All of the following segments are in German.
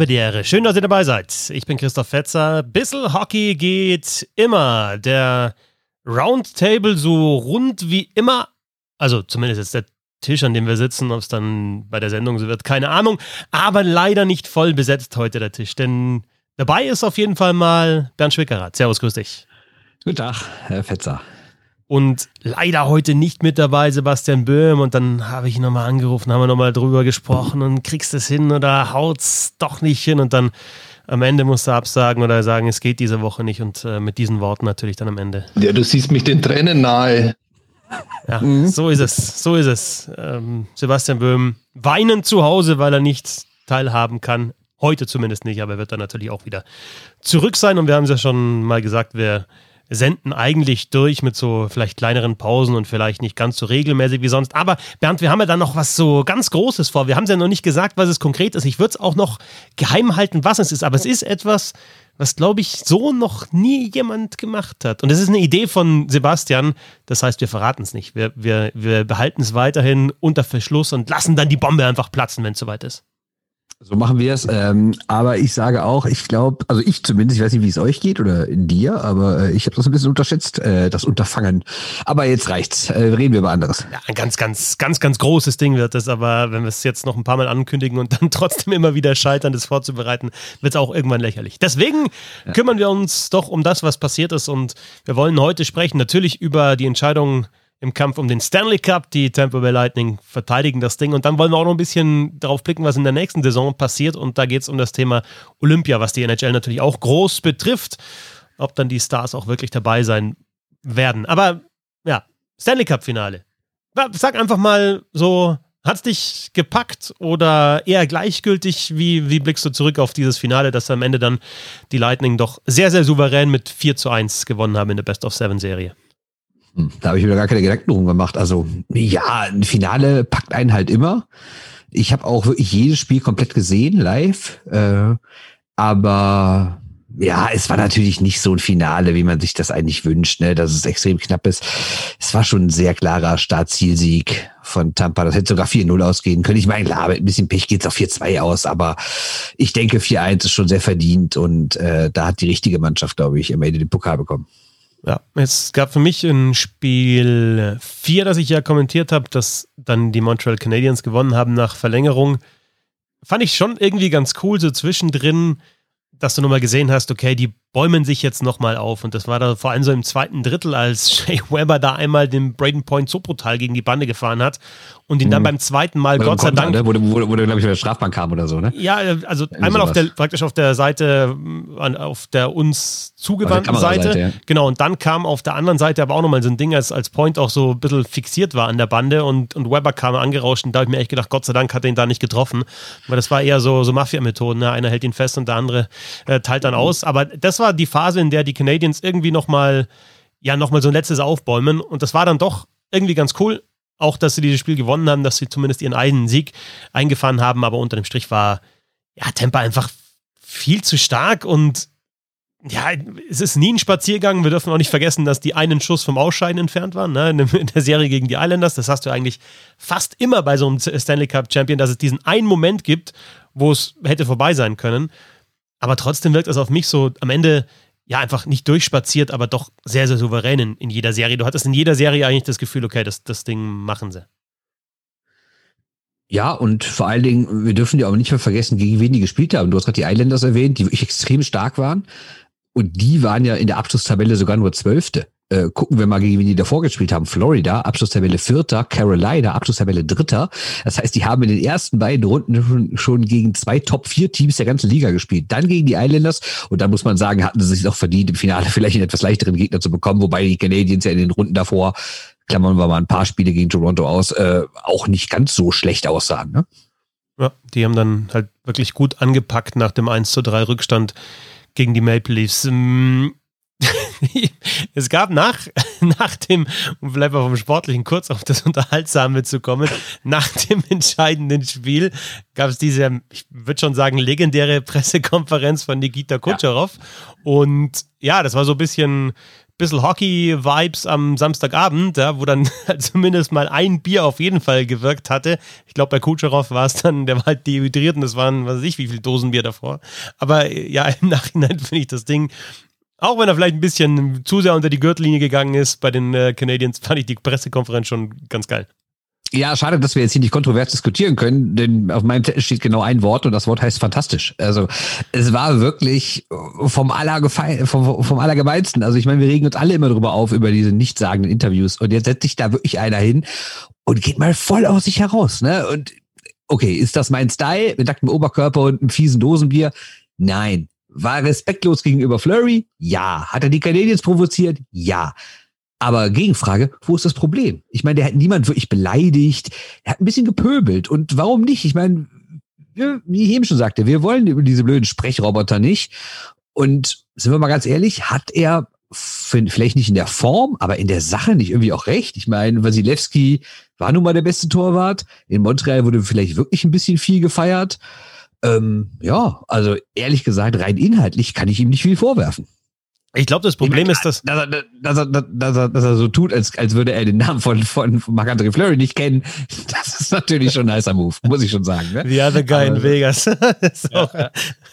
Habe die Ehre. Schön, dass ihr dabei seid. Ich bin Christoph Fetzer. Bissel Hockey geht immer. Der Roundtable so rund wie immer. Also zumindest ist der Tisch, an dem wir sitzen, ob es dann bei der Sendung so wird, keine Ahnung. Aber leider nicht voll besetzt heute der Tisch. Denn dabei ist auf jeden Fall mal Bernd Schwickerath. Servus, grüß dich. Guten Tag, Herr Fetzer. Und leider heute nicht mit dabei Sebastian Böhm. Und dann habe ich ihn nochmal angerufen, haben wir nochmal drüber gesprochen und kriegst es hin oder haut's doch nicht hin. Und dann am Ende musst du absagen oder sagen, es geht diese Woche nicht. Und äh, mit diesen Worten natürlich dann am Ende. Ja, du siehst mich den Tränen nahe. Ja, mhm. so ist es. So ist es. Ähm, Sebastian Böhm weinen zu Hause, weil er nicht teilhaben kann. Heute zumindest nicht, aber er wird dann natürlich auch wieder zurück sein. Und wir haben es ja schon mal gesagt, wir senden eigentlich durch mit so vielleicht kleineren Pausen und vielleicht nicht ganz so regelmäßig wie sonst. Aber Bernd, wir haben ja dann noch was so ganz Großes vor. Wir haben es ja noch nicht gesagt, was es konkret ist. Ich würde es auch noch geheim halten, was es ist. Aber es ist etwas, was, glaube ich, so noch nie jemand gemacht hat. Und es ist eine Idee von Sebastian. Das heißt, wir verraten es nicht. Wir, wir, wir behalten es weiterhin unter Verschluss und lassen dann die Bombe einfach platzen, wenn es soweit ist. So machen wir es. Ähm, aber ich sage auch, ich glaube, also ich zumindest, ich weiß nicht, wie es euch geht oder in dir, aber äh, ich habe das ein bisschen unterschätzt, äh, das Unterfangen. Aber jetzt reicht's. Äh, reden wir über anderes. Ja, ein ganz, ganz, ganz, ganz großes Ding wird es, aber wenn wir es jetzt noch ein paar Mal ankündigen und dann trotzdem immer wieder scheitern, das vorzubereiten, wird es auch irgendwann lächerlich. Deswegen ja. kümmern wir uns doch um das, was passiert ist und wir wollen heute sprechen, natürlich über die Entscheidung im Kampf um den Stanley Cup. Die Tampa Bay Lightning verteidigen das Ding. Und dann wollen wir auch noch ein bisschen darauf blicken, was in der nächsten Saison passiert. Und da geht es um das Thema Olympia, was die NHL natürlich auch groß betrifft. Ob dann die Stars auch wirklich dabei sein werden. Aber ja, Stanley Cup-Finale. Sag einfach mal so, hat es dich gepackt oder eher gleichgültig? Wie, wie blickst du zurück auf dieses Finale, dass am Ende dann die Lightning doch sehr, sehr souverän mit 4 zu 1 gewonnen haben in der Best of Seven Serie? Hm, da habe ich mir gar keine Gedanken drum gemacht. Also ja, ein Finale packt einen halt immer. Ich habe auch wirklich jedes Spiel komplett gesehen, live. Äh, aber ja, es war natürlich nicht so ein Finale, wie man sich das eigentlich wünscht, ne, dass es extrem knapp ist. Es war schon ein sehr klarer Startzielsieg von Tampa. Das hätte sogar 4-0 ausgehen können. Ich meine, klar, mit ein bisschen Pech geht's auf 4-2 aus, aber ich denke, 4-1 ist schon sehr verdient und äh, da hat die richtige Mannschaft, glaube ich, am Ende den Pokal bekommen. Ja, es gab für mich ein Spiel 4, das ich ja kommentiert habe, dass dann die Montreal Canadiens gewonnen haben nach Verlängerung. Fand ich schon irgendwie ganz cool, so zwischendrin dass du nochmal gesehen hast, okay, die bäumen sich jetzt nochmal auf. Und das war da vor allem so im zweiten Drittel, als Shea Weber da einmal den Braden Point so brutal gegen die Bande gefahren hat und ihn mhm. dann beim zweiten Mal, oder Gott sei Dank. Ne? Wo, wo, wo, glaube ich, der Strafbank kam oder so, ne? Ja, also Irgendwie einmal auf der, praktisch auf der Seite, auf der uns zugewandten Seite. Ja. Genau, und dann kam auf der anderen Seite aber auch nochmal so ein Ding, als, als Point auch so ein bisschen fixiert war an der Bande und, und Weber kam angerauscht und da habe ich mir echt gedacht, Gott sei Dank hat er ihn da nicht getroffen. Weil das war eher so, so Mafia-Methoden. Ne? Einer hält ihn fest und der andere äh, teilt dann mhm. aus. Aber das war die Phase, in der die Canadiens irgendwie nochmal, ja, nochmal so ein letztes Aufbäumen. Und das war dann doch irgendwie ganz cool. Auch, dass sie dieses Spiel gewonnen haben, dass sie zumindest ihren eigenen Sieg eingefahren haben. Aber unter dem Strich war, ja, Temper einfach viel zu stark und ja, es ist nie ein Spaziergang. Wir dürfen auch nicht vergessen, dass die einen Schuss vom Ausscheiden entfernt waren, ne? in der Serie gegen die Islanders. Das hast du eigentlich fast immer bei so einem Stanley Cup Champion, dass es diesen einen Moment gibt, wo es hätte vorbei sein können. Aber trotzdem wirkt es auf mich so am Ende ja einfach nicht durchspaziert, aber doch sehr, sehr souverän in, in jeder Serie. Du hattest in jeder Serie eigentlich das Gefühl, okay, das, das Ding machen sie. Ja, und vor allen Dingen, wir dürfen ja auch nicht mehr vergessen, gegen wen die gespielt haben. Du hast gerade die Islanders erwähnt, die wirklich extrem stark waren. Und die waren ja in der Abschlusstabelle sogar nur Zwölfte äh, gucken wir mal, gegen wen die davor gespielt haben. Florida, Abschlusstabelle Vierter, Carolina, Abschlusstabelle Dritter. Das heißt, die haben in den ersten beiden Runden schon, schon gegen zwei Top-4-Teams der ganzen Liga gespielt. Dann gegen die Islanders und da muss man sagen, hatten sie sich auch verdient, im Finale vielleicht einen etwas leichteren Gegner zu bekommen, wobei die Canadiens ja in den Runden davor, klammern wir mal ein paar Spiele gegen Toronto aus, äh, auch nicht ganz so schlecht aussahen. Ne? Ja, die haben dann halt wirklich gut angepackt nach dem 1 zu 3 Rückstand gegen die Maple Leafs. Ähm, es gab nach, nach dem, um vielleicht mal vom Sportlichen kurz auf das Unterhaltsame zu kommen, nach dem entscheidenden Spiel gab es diese, ich würde schon sagen, legendäre Pressekonferenz von Nikita Kucherov. Ja. Und ja, das war so ein bisschen bisschen Hockey-Vibes am Samstagabend, ja, wo dann zumindest mal ein Bier auf jeden Fall gewirkt hatte. Ich glaube, bei Kucherov war es dann, der war halt dehydriert und es waren, was weiß ich, wie viele Dosen Bier davor. Aber ja, im Nachhinein finde ich das Ding auch wenn er vielleicht ein bisschen zu sehr unter die Gürtellinie gegangen ist bei den äh, Canadiens, fand ich die Pressekonferenz schon ganz geil. Ja, schade, dass wir jetzt hier nicht kontrovers diskutieren können, denn auf meinem Zettel steht genau ein Wort und das Wort heißt fantastisch. Also es war wirklich vom, Allergefe vom, vom Allergemeinsten. Also ich meine, wir regen uns alle immer drüber auf, über diese nichtssagenden Interviews und jetzt setzt sich da wirklich einer hin und geht mal voll aus sich heraus. Ne? Und okay, ist das mein Style mit nacktem Oberkörper und einem fiesen Dosenbier? Nein. War respektlos gegenüber Flurry? Ja. Hat er die Canadiens provoziert? Ja. Aber Gegenfrage, wo ist das Problem? Ich meine, der hat niemand wirklich beleidigt, er hat ein bisschen gepöbelt. Und warum nicht? Ich meine, wie ich eben schon sagte, wir wollen über diese blöden Sprechroboter nicht. Und sind wir mal ganz ehrlich, hat er vielleicht nicht in der Form, aber in der Sache nicht irgendwie auch recht. Ich meine, Wasilewski war nun mal der beste Torwart. In Montreal wurde vielleicht wirklich ein bisschen viel gefeiert. Ähm, ja, also ehrlich gesagt, rein inhaltlich kann ich ihm nicht viel vorwerfen. Ich glaube, das Problem meine, ist, dass, dass, er, dass, er, dass, er, dass er so tut, als, als würde er den Namen von, von Marc-André Fleury nicht kennen. Das ist natürlich schon ein nicer Move, muss ich schon sagen. Ne? The other guy Aber, in Vegas. das, ist auch, ja.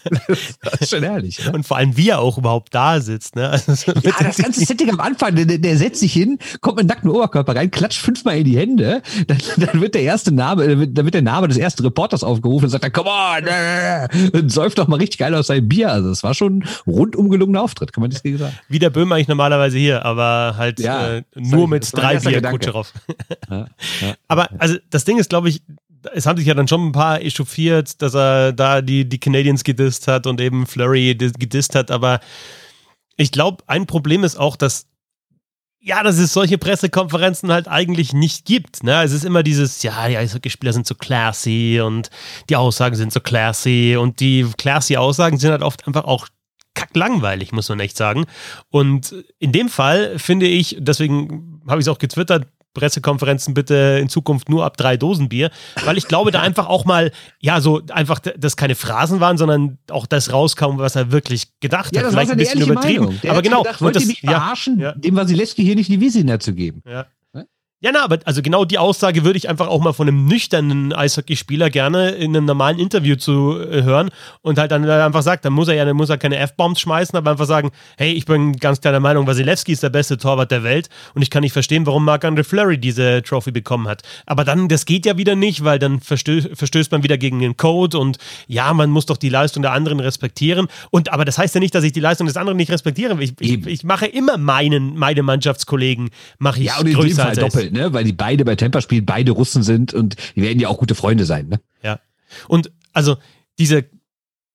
das ist schon herrlich. Ne? Und vor allem, wie er auch überhaupt da sitzt. Ne? Also so ja, das ganze Setting am Anfang, der, der setzt sich hin, kommt mit nacktem Oberkörper rein, klatscht fünfmal in die Hände, dann, dann wird der erste Name, dann wird der Name des ersten Reporters aufgerufen und sagt dann, come on, und säuft doch mal richtig geil aus seinem Bier. Also es war schon ein rundum gelungener Auftritt, kann man das sagen. Wie der Böhm eigentlich normalerweise hier, aber halt ja, äh, nur mit drei Bier Kutscherow. Ja, ja. Aber also das Ding ist, glaube ich, es haben sich ja dann schon ein paar echauffiert, dass er da die, die Canadiens gedisst hat und eben Flurry gedisst hat, aber ich glaube, ein Problem ist auch, dass ja, dass es solche Pressekonferenzen halt eigentlich nicht gibt. Ne? Es ist immer dieses, ja, die Eishockeyspieler sind so classy und die Aussagen sind so classy und die classy Aussagen sind halt oft einfach auch kacklangweilig, muss man echt sagen. Und in dem Fall finde ich, deswegen habe ich es auch getwittert, Pressekonferenzen bitte in Zukunft nur ab drei Dosen Bier, weil ich glaube, da einfach auch mal, ja, so einfach, dass keine Phrasen waren, sondern auch das rauskam, was er wirklich gedacht ja, hat. Vielleicht ein bisschen übertrieben. Aber genau. Gedacht, wollte das, mich verarschen, ja, dem Wasilewski hier nicht die Wiesiner zu geben. Ja. Ja, na, aber also genau die Aussage würde ich einfach auch mal von einem nüchternen Eishockeyspieler gerne in einem normalen Interview zu äh, hören und halt dann einfach sagt, dann muss er ja dann muss er keine F-Bombs schmeißen, aber einfach sagen, hey, ich bin ganz klar der Meinung, Wasilewski ist der beste Torwart der Welt und ich kann nicht verstehen, warum Marc-André Fleury diese Trophy bekommen hat. Aber dann, das geht ja wieder nicht, weil dann verstö verstößt man wieder gegen den Code und ja, man muss doch die Leistung der anderen respektieren. Und aber das heißt ja nicht, dass ich die Leistung des anderen nicht respektiere. Ich, ich, ich mache immer meinen, meine Mannschaftskollegen, mache ich ja, und größer als doppelt ne? Weil die beide bei Temper spielen, beide Russen sind und die werden ja auch gute Freunde sein, ne? Ja. Und also diese,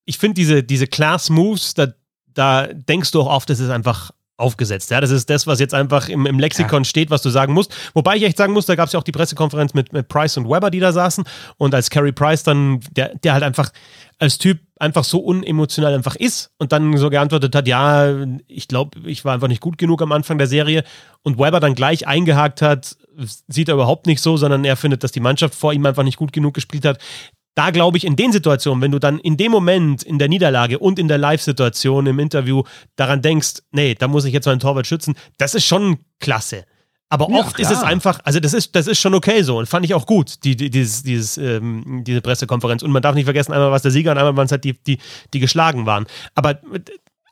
ich finde diese, diese Class Moves, da, da denkst du auch oft, das ist einfach aufgesetzt. Ja, das ist das, was jetzt einfach im, im Lexikon ja. steht, was du sagen musst. Wobei ich echt sagen muss, da gab es ja auch die Pressekonferenz mit, mit Price und Weber, die da saßen. Und als Carey Price dann, der, der halt einfach als Typ einfach so unemotional einfach ist und dann so geantwortet hat, ja, ich glaube, ich war einfach nicht gut genug am Anfang der Serie und Weber dann gleich eingehakt hat, sieht er überhaupt nicht so, sondern er findet, dass die Mannschaft vor ihm einfach nicht gut genug gespielt hat da glaube ich, in den Situationen, wenn du dann in dem Moment in der Niederlage und in der Live-Situation im Interview daran denkst, nee, da muss ich jetzt meinen Torwart schützen, das ist schon klasse. Aber ja, oft klar. ist es einfach, also das ist, das ist schon okay so und fand ich auch gut, die, die, dieses, dieses, ähm, diese Pressekonferenz. Und man darf nicht vergessen, einmal war es der Sieger und einmal waren es halt die, die, die geschlagen waren. Aber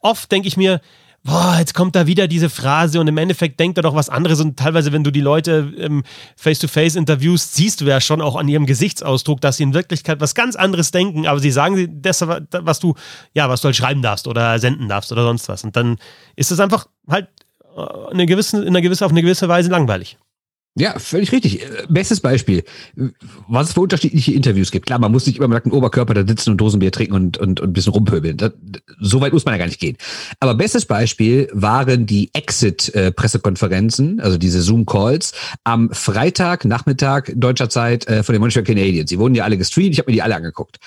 oft denke ich mir, boah, jetzt kommt da wieder diese Phrase und im Endeffekt denkt er doch was anderes und teilweise, wenn du die Leute ähm, face-to-face interviewst, siehst du ja schon auch an ihrem Gesichtsausdruck, dass sie in Wirklichkeit was ganz anderes denken, aber sie sagen das, was du, ja, was du halt schreiben darfst oder senden darfst oder sonst was und dann ist es einfach halt äh, eine gewisse, in einer gewisse, auf eine gewisse Weise langweilig. Ja, völlig richtig. Bestes Beispiel, was es für unterschiedliche Interviews gibt. Klar, man muss nicht immer mit nacktem Oberkörper da sitzen und Dosenbier trinken und, und, und ein bisschen rumpöbeln. Das, so weit muss man ja gar nicht gehen. Aber bestes Beispiel waren die Exit-Pressekonferenzen, also diese Zoom-Calls, am Freitag, Nachmittag deutscher Zeit äh, von den Montreal Canadiens. Die wurden ja alle gestreamt, ich habe mir die alle angeguckt.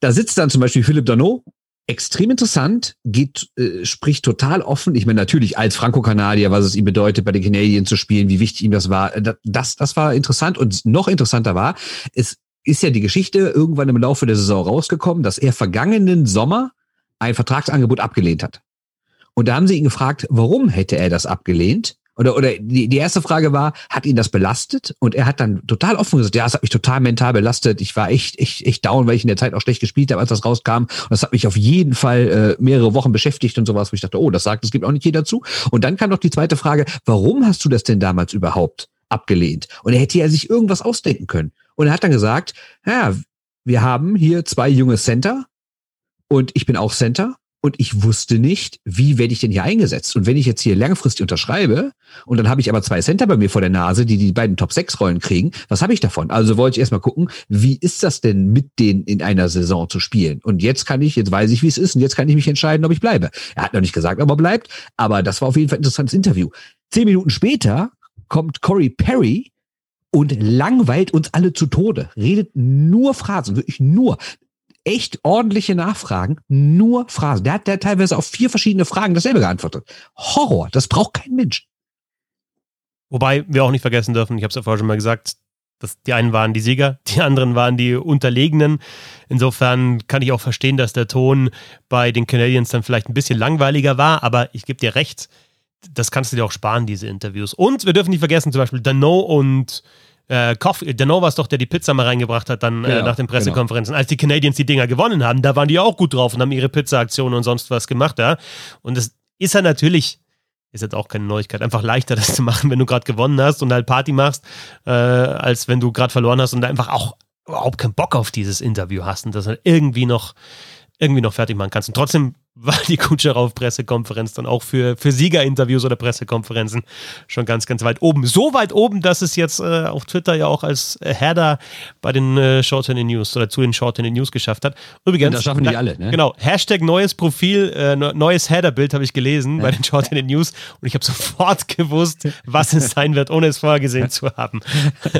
Da sitzt dann zum Beispiel Philipp Donneau extrem interessant, geht, äh, spricht total offen. Ich meine, natürlich als Franco-Kanadier, was es ihm bedeutet, bei den Canadiens zu spielen, wie wichtig ihm das war. Äh, das, das war interessant. Und noch interessanter war, es ist ja die Geschichte irgendwann im Laufe der Saison rausgekommen, dass er vergangenen Sommer ein Vertragsangebot abgelehnt hat. Und da haben sie ihn gefragt, warum hätte er das abgelehnt? Oder, oder die, die erste Frage war, hat ihn das belastet? Und er hat dann total offen gesagt, ja, es hat mich total mental belastet. Ich war echt, echt, echt down, weil ich in der Zeit auch schlecht gespielt habe, als das rauskam. Und das hat mich auf jeden Fall äh, mehrere Wochen beschäftigt und sowas, wo ich dachte, oh, das sagt, es gibt auch nicht jeder zu. Und dann kam noch die zweite Frage, warum hast du das denn damals überhaupt abgelehnt? Und er hätte ja sich irgendwas ausdenken können. Und er hat dann gesagt, ja, wir haben hier zwei junge Center und ich bin auch Center und ich wusste nicht, wie werde ich denn hier eingesetzt. Und wenn ich jetzt hier langfristig unterschreibe und dann habe ich aber zwei Center bei mir vor der Nase, die die beiden Top-6-Rollen kriegen, was habe ich davon? Also wollte ich erstmal gucken, wie ist das denn mit denen in einer Saison zu spielen? Und jetzt kann ich, jetzt weiß ich, wie es ist und jetzt kann ich mich entscheiden, ob ich bleibe. Er hat noch nicht gesagt, ob er bleibt, aber das war auf jeden Fall ein interessantes Interview. Zehn Minuten später kommt Corey Perry und langweilt uns alle zu Tode. Redet nur Phrasen, wirklich nur echt ordentliche Nachfragen, nur Phrasen. Der hat der teilweise auf vier verschiedene Fragen dasselbe geantwortet. Horror, das braucht kein Mensch. Wobei wir auch nicht vergessen dürfen, ich habe es ja vorher schon mal gesagt, dass die einen waren die Sieger, die anderen waren die Unterlegenen. Insofern kann ich auch verstehen, dass der Ton bei den Canadiens dann vielleicht ein bisschen langweiliger war, aber ich gebe dir recht, das kannst du dir auch sparen, diese Interviews. Und wir dürfen nicht vergessen, zum Beispiel Dano und äh, Coffee, Dano war es doch, der die Pizza mal reingebracht hat, dann äh, genau, äh, nach den Pressekonferenzen. Genau. Als die Canadiens die Dinger gewonnen haben, da waren die auch gut drauf und haben ihre Pizza-Aktionen und sonst was gemacht, ja. Und das ist ja natürlich, ist jetzt auch keine Neuigkeit, einfach leichter, das zu machen, wenn du gerade gewonnen hast und halt Party machst, äh, als wenn du gerade verloren hast und einfach auch überhaupt keinen Bock auf dieses Interview hast und das halt irgendwie noch irgendwie noch fertig machen kannst. Und trotzdem war die Kutscherow-Pressekonferenz dann auch für, für Siegerinterviews oder Pressekonferenzen schon ganz, ganz weit oben. So weit oben, dass es jetzt äh, auf Twitter ja auch als äh, Header bei den äh, Short News oder zu den Short News geschafft hat. Übrigens. Und das schaffen die alle, ne? Genau. Hashtag neues Profil, äh, neues Header-Bild habe ich gelesen ja. bei den Short News und ich habe sofort gewusst, was es sein wird, ohne es vorher gesehen zu haben.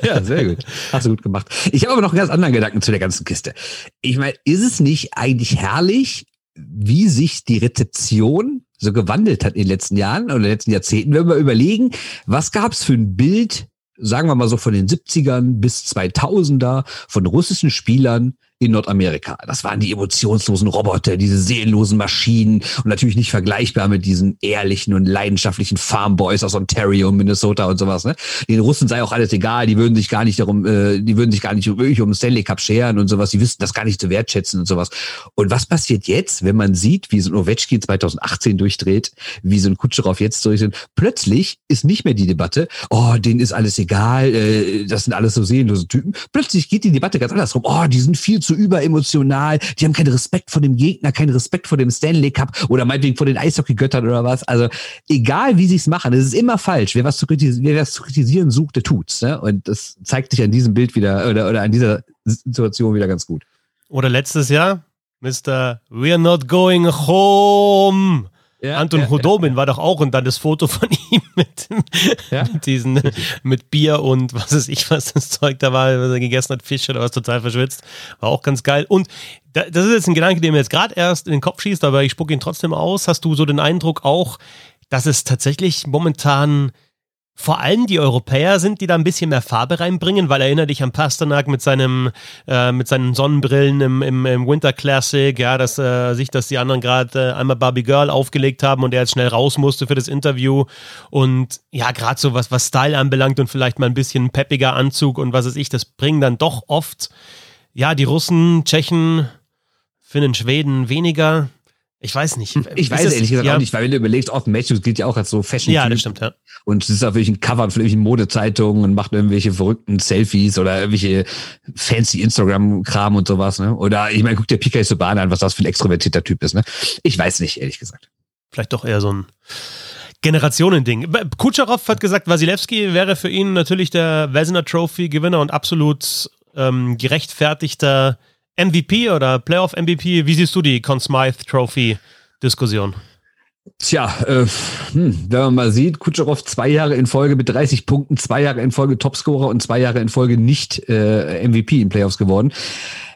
Ja, sehr gut. Hast du gut gemacht. Ich habe aber noch einen ganz anderen Gedanken zu der ganzen Kiste. Ich meine, ist es nicht eigentlich herrlich, wie sich die Rezeption so gewandelt hat in den letzten Jahren oder in den letzten Jahrzehnten. Wenn wir überlegen, was gab es für ein Bild, sagen wir mal so von den 70ern bis 2000er von russischen Spielern, in Nordamerika. Das waren die emotionslosen Roboter, diese seelenlosen Maschinen und natürlich nicht vergleichbar mit diesen ehrlichen und leidenschaftlichen Farmboys aus Ontario, Minnesota und sowas. Ne? Den Russen sei auch alles egal, die würden sich gar nicht darum, äh, die würden sich gar nicht wirklich um Stanley Cup scheren und sowas. Die wissen das gar nicht zu wertschätzen und sowas. Und was passiert jetzt, wenn man sieht, wie so ein Ovechkin 2018 durchdreht, wie so ein Kutscherow jetzt durchdreht? Plötzlich ist nicht mehr die Debatte, oh, denen ist alles egal, äh, das sind alles so seelenlose Typen. Plötzlich geht die Debatte ganz andersrum. Oh, die sind viel zu überemotional, die haben keinen Respekt vor dem Gegner, keinen Respekt vor dem Stanley Cup oder meinetwegen vor den Eishockey-Göttern oder was. Also egal, wie sie es machen, es ist immer falsch. Wer was zu kritisieren, wer was zu kritisieren sucht, der tut's. Ne? Und das zeigt sich an diesem Bild wieder oder, oder an dieser Situation wieder ganz gut. Oder letztes Jahr, Mr. We're not going home. Ja, Anton ja, Hodobin ja, war doch auch und dann das Foto von ihm mit, mit diesen mit Bier und was weiß ich, was das Zeug da war, was er gegessen hat, Fisch oder was total verschwitzt. War auch ganz geil. Und das ist jetzt ein Gedanke, der mir jetzt gerade erst in den Kopf schießt, aber ich spucke ihn trotzdem aus. Hast du so den Eindruck auch, dass es tatsächlich momentan vor allem die Europäer sind, die da ein bisschen mehr Farbe reinbringen, weil erinnere dich an Pasternak mit seinem äh, mit seinen Sonnenbrillen im, im, im Winter Classic, ja, dass äh, sich, dass die anderen gerade äh, einmal Barbie Girl aufgelegt haben und er jetzt schnell raus musste für das Interview und ja, gerade so was was Style anbelangt und vielleicht mal ein bisschen peppiger Anzug und was weiß ich, das bringen dann doch oft ja die Russen, Tschechen, Finnen, Schweden weniger. Ich weiß nicht. Ich weiß ehrlich gesagt ja. auch nicht, weil wenn du überlegst, Off Matthews gilt ja auch als so fashion Ja, das stimmt, ja. Und es ist auf irgendwelchen Covern von irgendwelchen Modezeitungen und macht irgendwelche verrückten Selfies oder irgendwelche fancy Instagram-Kram und sowas, ne? Oder ich meine, guck dir PK Subban an, was das für ein extrovertierter Typ ist, ne? Ich weiß nicht, ehrlich gesagt. Vielleicht doch eher so ein Generationending. Kutscherow hat gesagt, Wasilewski wäre für ihn natürlich der Vezina Trophy Gewinner und absolut ähm, gerechtfertigter MVP oder Playoff MVP, wie siehst du die Conn Smythe Trophy Diskussion? Tja, äh, hm, wenn man mal sieht, Kutscherow zwei Jahre in Folge mit 30 Punkten, zwei Jahre in Folge Topscorer und zwei Jahre in Folge nicht äh, MVP in Playoffs geworden.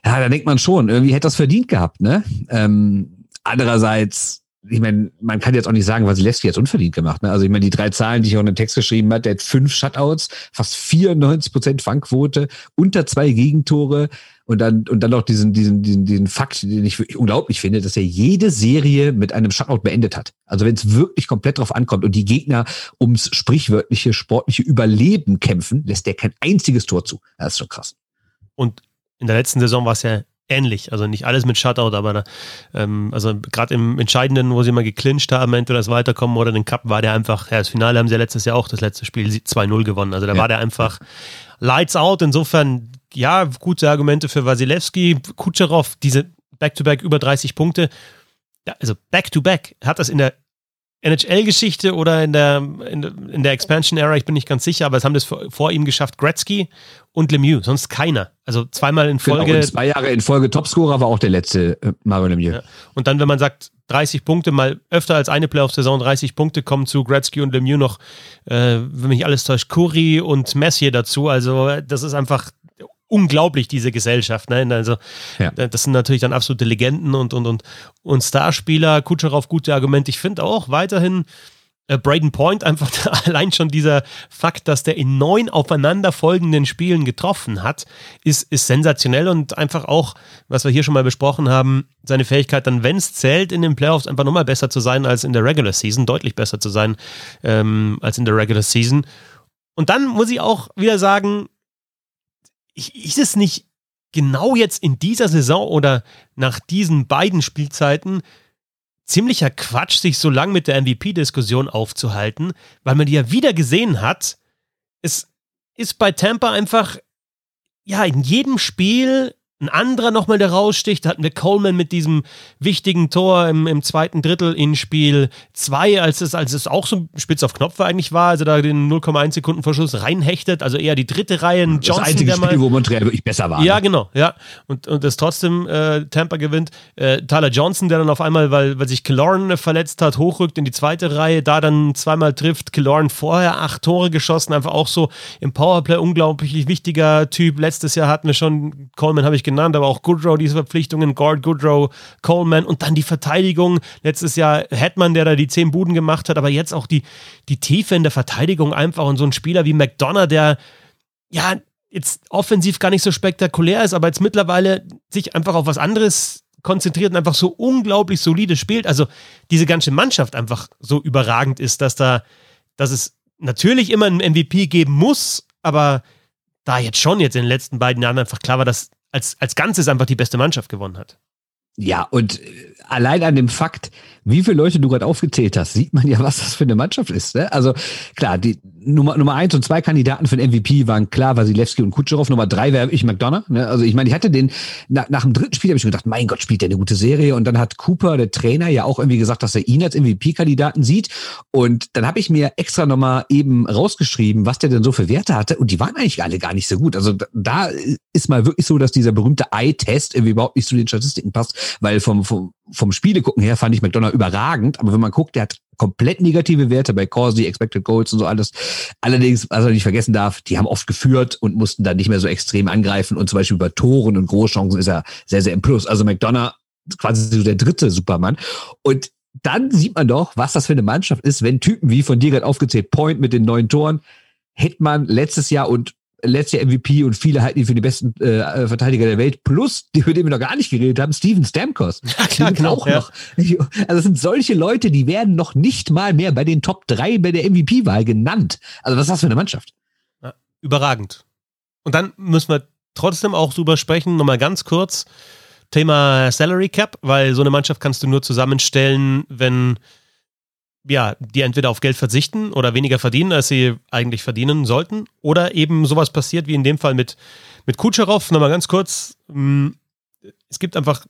Ja, da denkt man schon, irgendwie hätte das verdient gehabt, ne? Ähm, andererseits, ich meine, man kann jetzt auch nicht sagen, was Leski jetzt unverdient gemacht. Ne? Also ich meine, die drei Zahlen, die ich auch in den Text geschrieben habe, der hat fünf Shutouts, fast 94 Prozent Fangquote, unter zwei Gegentore Und dann, und dann noch diesen, diesen, diesen, diesen Fakt, den ich wirklich unglaublich finde, dass er jede Serie mit einem Shutout beendet hat. Also wenn es wirklich komplett drauf ankommt und die Gegner ums sprichwörtliche, sportliche Überleben kämpfen, lässt der kein einziges Tor zu. Das ist schon krass. Und in der letzten Saison war es ja ähnlich. Also nicht alles mit Shutout, aber da, ähm, also gerade im Entscheidenden, wo sie mal geclincht haben, entweder das Weiterkommen oder den Cup, war der einfach, ja, das Finale haben sie ja letztes Jahr auch das letzte Spiel 2-0 gewonnen. Also da ja. war der einfach lights out. Insofern, ja, gute Argumente für Wasilewski. Kutscherow, diese Back-to-Back -back über 30 Punkte. Ja, also Back-to-Back -back. hat das in der NHL-Geschichte oder in der, in, in der Expansion-Era, ich bin nicht ganz sicher, aber es haben das vor, vor, ihm geschafft Gretzky und Lemieux, sonst keiner. Also zweimal in genau, Folge. Genau, zwei Jahre in Folge Topscorer war auch der letzte äh, Mario Lemieux. Ja. Und dann, wenn man sagt, 30 Punkte, mal öfter als eine Playoff-Saison 30 Punkte kommen zu Gretzky und Lemieux noch, äh, wenn mich alles täuscht, Curry und Messier dazu. Also das ist einfach unglaublich, diese Gesellschaft. Ne? Also, ja. das sind natürlich dann absolute Legenden und, und, und, und Starspieler. Kutscherow, gute Argumente. Ich finde auch weiterhin äh, Braden Point einfach allein schon dieser Fakt, dass der in neun aufeinanderfolgenden Spielen getroffen hat, ist, ist sensationell und einfach auch, was wir hier schon mal besprochen haben, seine Fähigkeit dann, wenn es zählt, in den Playoffs einfach nochmal besser zu sein als in der Regular Season, deutlich besser zu sein ähm, als in der Regular Season. Und dann muss ich auch wieder sagen, ist es nicht genau jetzt in dieser Saison oder nach diesen beiden Spielzeiten ziemlicher Quatsch, sich so lange mit der MVP-Diskussion aufzuhalten, weil man die ja wieder gesehen hat. Es ist bei Tampa einfach, ja, in jedem Spiel ein anderer nochmal, der raussticht, da hatten wir Coleman mit diesem wichtigen Tor im, im zweiten Drittel in Spiel 2, als es, als es auch so spitz auf Knopf eigentlich war, also da den 0,1 Sekunden Verschluss reinhechtet, also eher die dritte Reihe. Johnson, das einzige Spiel, mal, wo Montreal wirklich besser war. Ja, ne? genau, ja. Und, und das trotzdem äh, Tampa gewinnt. Äh, Tyler Johnson, der dann auf einmal, weil, weil sich Killorn verletzt hat, hochrückt in die zweite Reihe, da dann zweimal trifft. Killorn vorher acht Tore geschossen, einfach auch so im Powerplay unglaublich wichtiger Typ. Letztes Jahr hatten wir schon, Coleman habe ich genannt, aber auch Goodrow, diese Verpflichtungen, Gord, Goodrow, Coleman und dann die Verteidigung. Letztes Jahr Hetman, der da die zehn Buden gemacht hat, aber jetzt auch die, die Tiefe in der Verteidigung einfach und so ein Spieler wie McDonough, der ja jetzt offensiv gar nicht so spektakulär ist, aber jetzt mittlerweile sich einfach auf was anderes konzentriert und einfach so unglaublich solide spielt. Also diese ganze Mannschaft einfach so überragend ist, dass da, dass es natürlich immer einen MVP geben muss, aber da jetzt schon jetzt in den letzten beiden Jahren einfach klar war, dass als, als Ganzes einfach die beste Mannschaft gewonnen hat. Ja, und äh, allein an dem Fakt, wie viele Leute du gerade aufgezählt hast, sieht man ja, was das für eine Mannschaft ist. Ne? Also klar, die Nummer, Nummer eins und zwei Kandidaten für den MVP waren klar Wasilewski und Kutscherow. Nummer drei wäre ich McDonough. Ne? Also ich meine, ich hatte den, nach, nach dem dritten Spiel habe ich mir gedacht, mein Gott, spielt der eine gute Serie. Und dann hat Cooper, der Trainer, ja auch irgendwie gesagt, dass er ihn als MVP-Kandidaten sieht. Und dann habe ich mir extra nochmal eben rausgeschrieben, was der denn so für Werte hatte. Und die waren eigentlich alle gar nicht so gut. Also da ist mal wirklich so, dass dieser berühmte Eye-Test irgendwie überhaupt nicht zu den Statistiken passt, weil vom, vom, vom Spiele gucken her fand ich McDonough überragend. Aber wenn man guckt, der hat komplett negative Werte bei Corsi, Expected Goals und so alles. Allerdings, was man nicht vergessen darf, die haben oft geführt und mussten dann nicht mehr so extrem angreifen und zum Beispiel bei Toren und Großchancen ist er sehr, sehr im Plus. Also McDonough quasi so der dritte Supermann. Und dann sieht man doch, was das für eine Mannschaft ist, wenn Typen wie von dir gerade aufgezählt, Point mit den neuen Toren, Hitman letztes Jahr und letztes Jahr MVP und viele halten ihn für die besten äh, Verteidiger der Welt. Plus, die, über den wir noch gar nicht geredet haben, Steven Stamkos. Ja, klar, genau, auch ja. noch. Also es sind solche Leute, die werden noch nicht mal mehr bei den Top 3 bei der MVP-Wahl genannt. Also was ist das für eine Mannschaft? Ja, überragend. Und dann müssen wir trotzdem auch drüber sprechen, nochmal ganz kurz, Thema Salary Cap, weil so eine Mannschaft kannst du nur zusammenstellen, wenn ja, die entweder auf Geld verzichten oder weniger verdienen, als sie eigentlich verdienen sollten. Oder eben sowas passiert wie in dem Fall mit, mit Kutscherow. Nochmal ganz kurz. Mm, es gibt einfach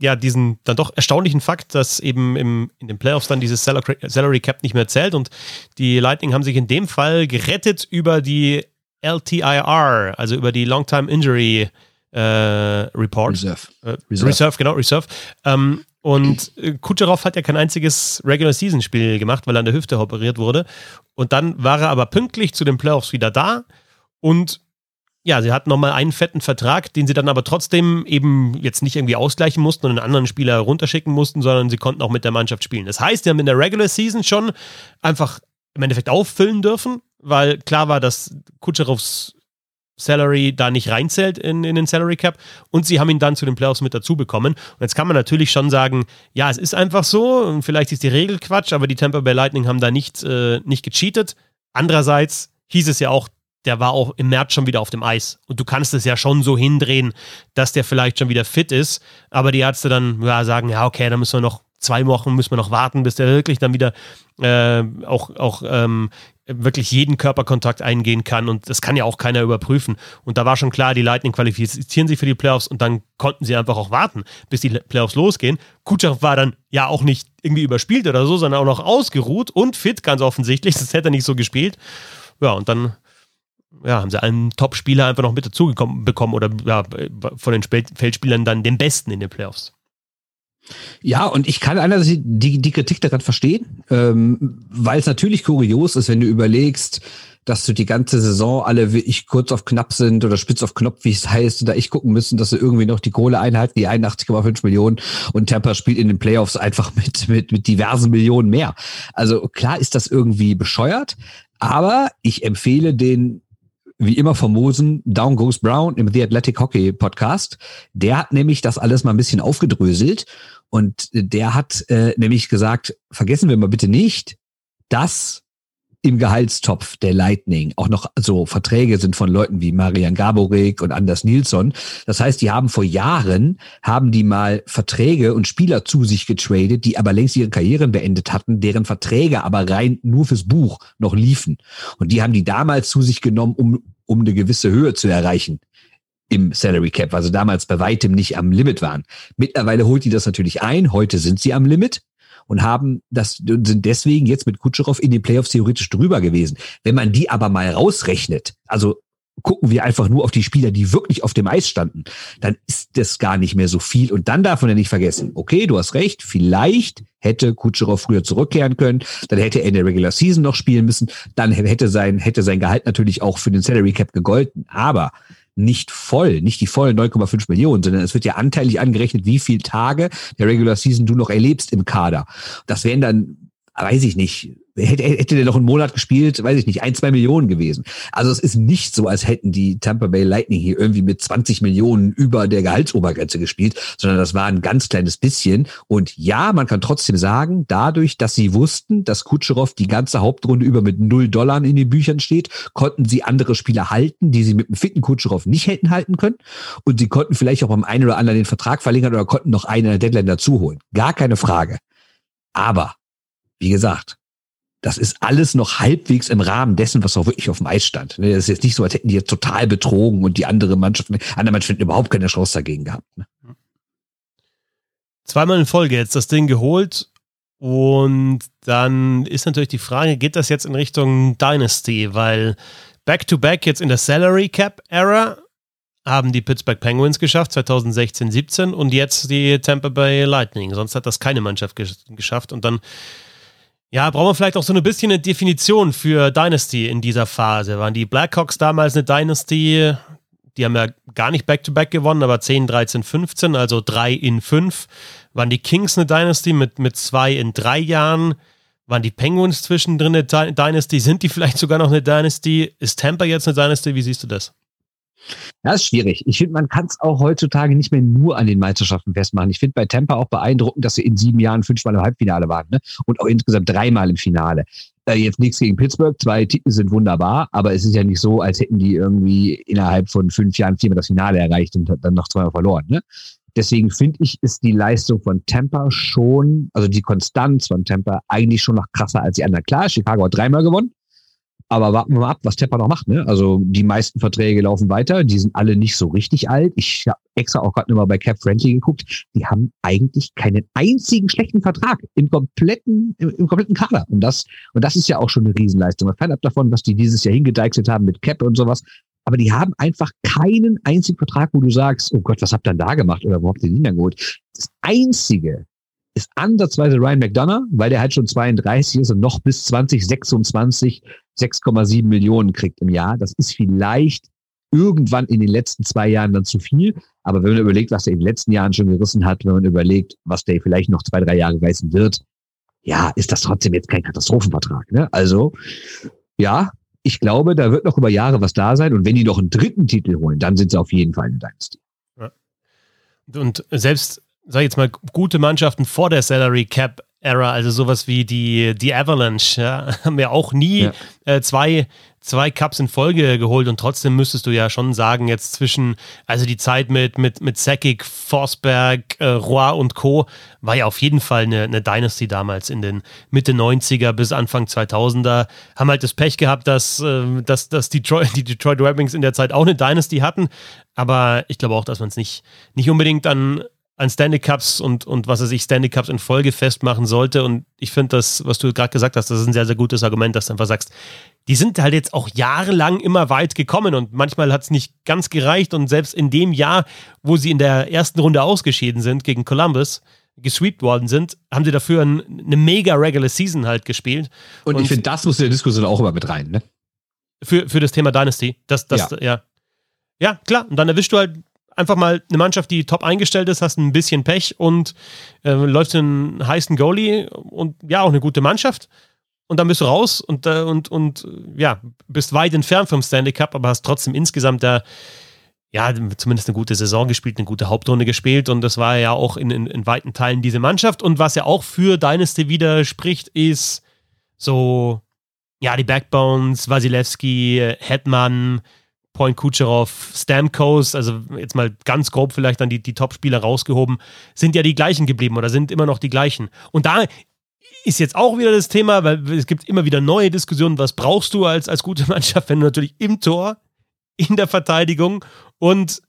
ja diesen dann doch erstaunlichen Fakt, dass eben im, in den Playoffs dann dieses Salary Cap nicht mehr zählt. Und die Lightning haben sich in dem Fall gerettet über die LTIR, also über die Long-Time Injury äh, Report. Reserve. Äh, Reserve. Reserve. genau, Reserve. Ähm, und äh, Kutscherow hat ja kein einziges Regular Season Spiel gemacht, weil er an der Hüfte operiert wurde. Und dann war er aber pünktlich zu den Playoffs wieder da. Und ja, sie hatten nochmal einen fetten Vertrag, den sie dann aber trotzdem eben jetzt nicht irgendwie ausgleichen mussten und einen anderen Spieler runterschicken mussten, sondern sie konnten auch mit der Mannschaft spielen. Das heißt, sie haben in der Regular Season schon einfach im Endeffekt auffüllen dürfen, weil klar war, dass Kutscherows Salary da nicht reinzählt in, in den Salary Cap und sie haben ihn dann zu den Playoffs mit dazu bekommen. Und jetzt kann man natürlich schon sagen, ja, es ist einfach so und vielleicht ist die Regel Quatsch, aber die Tampa Bay Lightning haben da nicht, äh, nicht gecheatet. Andererseits hieß es ja auch, der war auch im März schon wieder auf dem Eis. Und du kannst es ja schon so hindrehen, dass der vielleicht schon wieder fit ist. Aber die Ärzte dann ja, sagen, ja, okay, dann müssen wir noch zwei Wochen müssen wir noch warten, bis der wirklich dann wieder äh, auch, auch ähm, wirklich jeden Körperkontakt eingehen kann und das kann ja auch keiner überprüfen. Und da war schon klar, die Lightning qualifizieren sich für die Playoffs und dann konnten sie einfach auch warten, bis die Playoffs losgehen. Kutschach war dann ja auch nicht irgendwie überspielt oder so, sondern auch noch ausgeruht und fit, ganz offensichtlich. Das hätte er nicht so gespielt. Ja, und dann ja, haben sie einen Top-Spieler einfach noch mit dazu bekommen oder ja, von den Feldspielern dann den Besten in den Playoffs. Ja, und ich kann einerseits die, die Kritik daran verstehen, ähm, weil es natürlich kurios ist, wenn du überlegst, dass du die ganze Saison alle wirklich kurz auf knapp sind oder spitz auf Knopf, wie es heißt, da ich gucken müssen, dass sie irgendwie noch die Kohle einhalten, die 81,5 Millionen und Tampa spielt in den Playoffs einfach mit, mit, mit diversen Millionen mehr. Also klar ist das irgendwie bescheuert, aber ich empfehle den wie immer famosen Down Goes Brown im The Athletic Hockey Podcast. Der hat nämlich das alles mal ein bisschen aufgedröselt und der hat äh, nämlich gesagt, vergessen wir mal bitte nicht, dass im Gehaltstopf der Lightning auch noch so Verträge sind von Leuten wie Marian Gaborik und Anders Nilsson. Das heißt, die haben vor Jahren, haben die mal Verträge und Spieler zu sich getradet, die aber längst ihre Karrieren beendet hatten, deren Verträge aber rein nur fürs Buch noch liefen. Und die haben die damals zu sich genommen, um, um eine gewisse Höhe zu erreichen im Salary Cap, also damals bei weitem nicht am Limit waren. Mittlerweile holt die das natürlich ein, heute sind sie am Limit und haben das sind deswegen jetzt mit Kutscherow in den Playoffs theoretisch drüber gewesen. Wenn man die aber mal rausrechnet, also gucken wir einfach nur auf die Spieler, die wirklich auf dem Eis standen, dann ist das gar nicht mehr so viel. Und dann darf man ja nicht vergessen, okay, du hast recht, vielleicht hätte Kutscherow früher zurückkehren können, dann hätte er in der Regular Season noch spielen müssen, dann hätte sein, hätte sein Gehalt natürlich auch für den Salary Cap gegolten. Aber nicht voll, nicht die vollen 9,5 Millionen, sondern es wird ja anteilig angerechnet, wie viele Tage der Regular Season du noch erlebst im Kader. Das wären dann, weiß ich nicht, hätte, hätte der noch einen Monat gespielt, weiß ich nicht, ein, zwei Millionen gewesen. Also es ist nicht so, als hätten die Tampa Bay Lightning hier irgendwie mit 20 Millionen über der Gehaltsobergrenze gespielt, sondern das war ein ganz kleines bisschen. Und ja, man kann trotzdem sagen, dadurch, dass sie wussten, dass Kutscherow die ganze Hauptrunde über mit null Dollar in den Büchern steht, konnten sie andere Spieler halten, die sie mit einem fitten Kutscherow nicht hätten halten können. Und sie konnten vielleicht auch beim einen oder anderen den Vertrag verlängern oder konnten noch einen Deadline dazu holen. Gar keine Frage. Aber, wie gesagt, das ist alles noch halbwegs im Rahmen dessen, was auch wirklich auf dem Eis stand. Ne, das ist jetzt nicht so, als hätten die jetzt total betrogen und die andere Mannschaften, andere Mannschaften überhaupt keine Chance dagegen gehabt. Ne? Zweimal in Folge jetzt das Ding geholt und dann ist natürlich die Frage, geht das jetzt in Richtung Dynasty? Weil Back-to-Back -back jetzt in der Salary Cap Era haben die Pittsburgh Penguins geschafft, 2016, 17 und jetzt die Tampa Bay Lightning. Sonst hat das keine Mannschaft geschafft und dann ja, brauchen wir vielleicht auch so ein bisschen eine Definition für Dynasty in dieser Phase. Waren die Blackhawks damals eine Dynasty? Die haben ja gar nicht Back-to-Back -back gewonnen, aber 10, 13, 15, also 3 in 5. Waren die Kings eine Dynasty mit, mit zwei in drei Jahren? Waren die Penguins zwischendrin eine Dynasty? Sind die vielleicht sogar noch eine Dynasty? Ist Tampa jetzt eine Dynasty? Wie siehst du das? Das ist schwierig. Ich finde, man kann es auch heutzutage nicht mehr nur an den Meisterschaften festmachen. Ich finde bei Tampa auch beeindruckend, dass sie in sieben Jahren fünfmal im Halbfinale waren ne? und auch insgesamt dreimal im Finale. Äh, jetzt nichts gegen Pittsburgh, zwei Titel sind wunderbar, aber es ist ja nicht so, als hätten die irgendwie innerhalb von fünf Jahren viermal das Finale erreicht und dann noch zweimal verloren. Ne? Deswegen finde ich, ist die Leistung von Tampa schon, also die Konstanz von Tampa eigentlich schon noch krasser als die anderen. Klar, Chicago hat dreimal gewonnen, aber warten wir mal ab, was Tepper noch macht. Ne? Also die meisten Verträge laufen weiter. Die sind alle nicht so richtig alt. Ich habe extra auch gerade mal bei Cap Friendly geguckt. Die haben eigentlich keinen einzigen schlechten Vertrag im kompletten, im, im kompletten Kader. Und das, und das ist ja auch schon eine Riesenleistung. Fernab davon, was die dieses Jahr hingedeichselt haben mit Cap und sowas. Aber die haben einfach keinen einzigen Vertrag, wo du sagst, oh Gott, was habt ihr denn da gemacht? Oder wo habt ihr den denn geholt? Das Einzige, ist ansatzweise Ryan McDonough, weil der halt schon 32 ist und noch bis 2026 6,7 Millionen kriegt im Jahr. Das ist vielleicht irgendwann in den letzten zwei Jahren dann zu viel. Aber wenn man überlegt, was er in den letzten Jahren schon gerissen hat, wenn man überlegt, was der vielleicht noch zwei, drei Jahre reißen wird, ja, ist das trotzdem jetzt kein Katastrophenvertrag. Ne? Also, ja, ich glaube, da wird noch über Jahre was da sein. Und wenn die noch einen dritten Titel holen, dann sind sie auf jeden Fall eine Dynasty. Ja. Und selbst, sag ich jetzt mal, gute Mannschaften vor der Salary Cap Era, also sowas wie die, die Avalanche, ja, haben ja auch nie ja. Äh, zwei, zwei Cups in Folge geholt und trotzdem müsstest du ja schon sagen, jetzt zwischen, also die Zeit mit, mit, mit Sakic, Forsberg, äh, Roy und Co. war ja auf jeden Fall eine, eine Dynasty damals in den Mitte 90er bis Anfang 2000er. Haben halt das Pech gehabt, dass, äh, dass, dass Detroit, die Detroit Red Wings in der Zeit auch eine Dynasty hatten, aber ich glaube auch, dass man es nicht, nicht unbedingt an an Stanley Cups und, und was er sich Stanley Cups in Folge festmachen sollte. Und ich finde das, was du gerade gesagt hast, das ist ein sehr, sehr gutes Argument, dass du einfach sagst, die sind halt jetzt auch jahrelang immer weit gekommen und manchmal hat es nicht ganz gereicht. Und selbst in dem Jahr, wo sie in der ersten Runde ausgeschieden sind gegen Columbus, gesweept worden sind, haben sie dafür ein, eine mega Regular Season halt gespielt. Und, und ich finde, das muss in der Diskussion auch immer mit rein, ne? Für, für das Thema Dynasty. Das, das, ja. ja. Ja, klar. Und dann erwischst du halt einfach mal eine Mannschaft, die top eingestellt ist, hast ein bisschen Pech und äh, läuft einen heißen Goalie und ja, auch eine gute Mannschaft. Und dann bist du raus und, äh, und, und ja, bist weit entfernt vom Stanley Cup, aber hast trotzdem insgesamt da, ja, zumindest eine gute Saison gespielt, eine gute Hauptrunde gespielt und das war ja auch in, in, in weiten Teilen diese Mannschaft. Und was ja auch für Dynasty widerspricht, ist so, ja, die Backbones, Wasilewski, Hetman, Point Kucherov, Stamkos, also jetzt mal ganz grob vielleicht dann die, die Top-Spieler rausgehoben, sind ja die gleichen geblieben oder sind immer noch die gleichen. Und da ist jetzt auch wieder das Thema, weil es gibt immer wieder neue Diskussionen, was brauchst du als, als gute Mannschaft, wenn du natürlich im Tor, in der Verteidigung und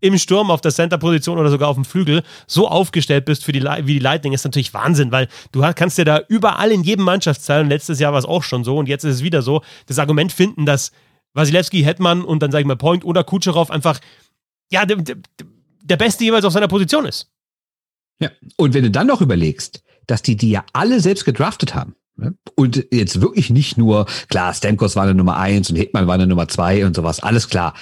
im Sturm auf der Center-Position oder sogar auf dem Flügel so aufgestellt bist für die, wie die Lightning, ist natürlich Wahnsinn, weil du kannst dir da überall in jedem Mannschaftsteil, und letztes Jahr war es auch schon so und jetzt ist es wieder so, das Argument finden, dass Wasilewski, Hetman und dann sage ich mal Point oder Kutscherow einfach, ja, der, der Beste jeweils auf seiner Position ist. Ja, und wenn du dann noch überlegst, dass die die ja alle selbst gedraftet haben, ne? und jetzt wirklich nicht nur, klar, Stamkos war eine Nummer eins und Hetman war eine Nummer zwei und sowas, alles klar.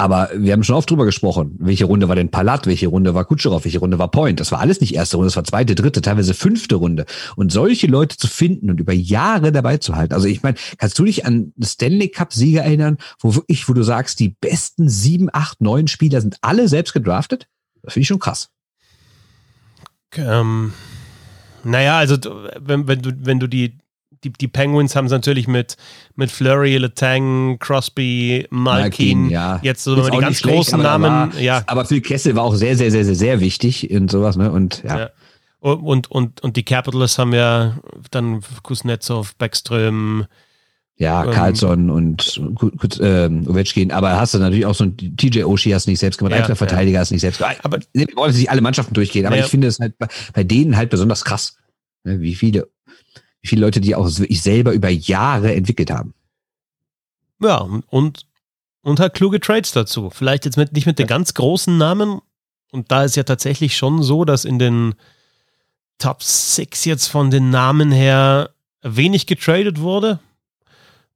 Aber wir haben schon oft drüber gesprochen. Welche Runde war denn Palat? Welche Runde war Kutscherow? Welche Runde war Point? Das war alles nicht erste Runde, das war zweite, dritte, teilweise fünfte Runde. Und solche Leute zu finden und über Jahre dabei zu halten. Also ich meine, kannst du dich an Stanley Cup Sieger erinnern, wo wirklich, wo du sagst, die besten sieben, acht, neun Spieler sind alle selbst gedraftet? Das finde ich schon krass. Ähm, naja, also wenn, wenn du, wenn du die die, die Penguins haben es natürlich mit, mit Flurry, Letang, Crosby, Malkin, Malkin ja. jetzt so die ganz schlecht, großen Namen. War, ja. Aber Phil Kessel war auch sehr, sehr, sehr, sehr, sehr wichtig in sowas, ne? Und ja. ja. Und, und, und die Capitalists haben ja dann Kuznetsov, Backström, ja, ähm, Carlson und ähm, Ovechkin, aber hast du natürlich auch so ein TJ Oshie hast du nicht selbst gemacht, ja, Verteidiger ja. hast du nicht selbst gemacht. Aber wir wollen nicht alle Mannschaften durchgehen, aber ja. ich finde es halt bei, bei denen halt besonders krass, ne, wie viele wie viele Leute die auch wirklich selber über Jahre entwickelt haben. Ja, und, und halt kluge Trades dazu. Vielleicht jetzt mit, nicht mit den ganz großen Namen. Und da ist ja tatsächlich schon so, dass in den Top 6 jetzt von den Namen her wenig getradet wurde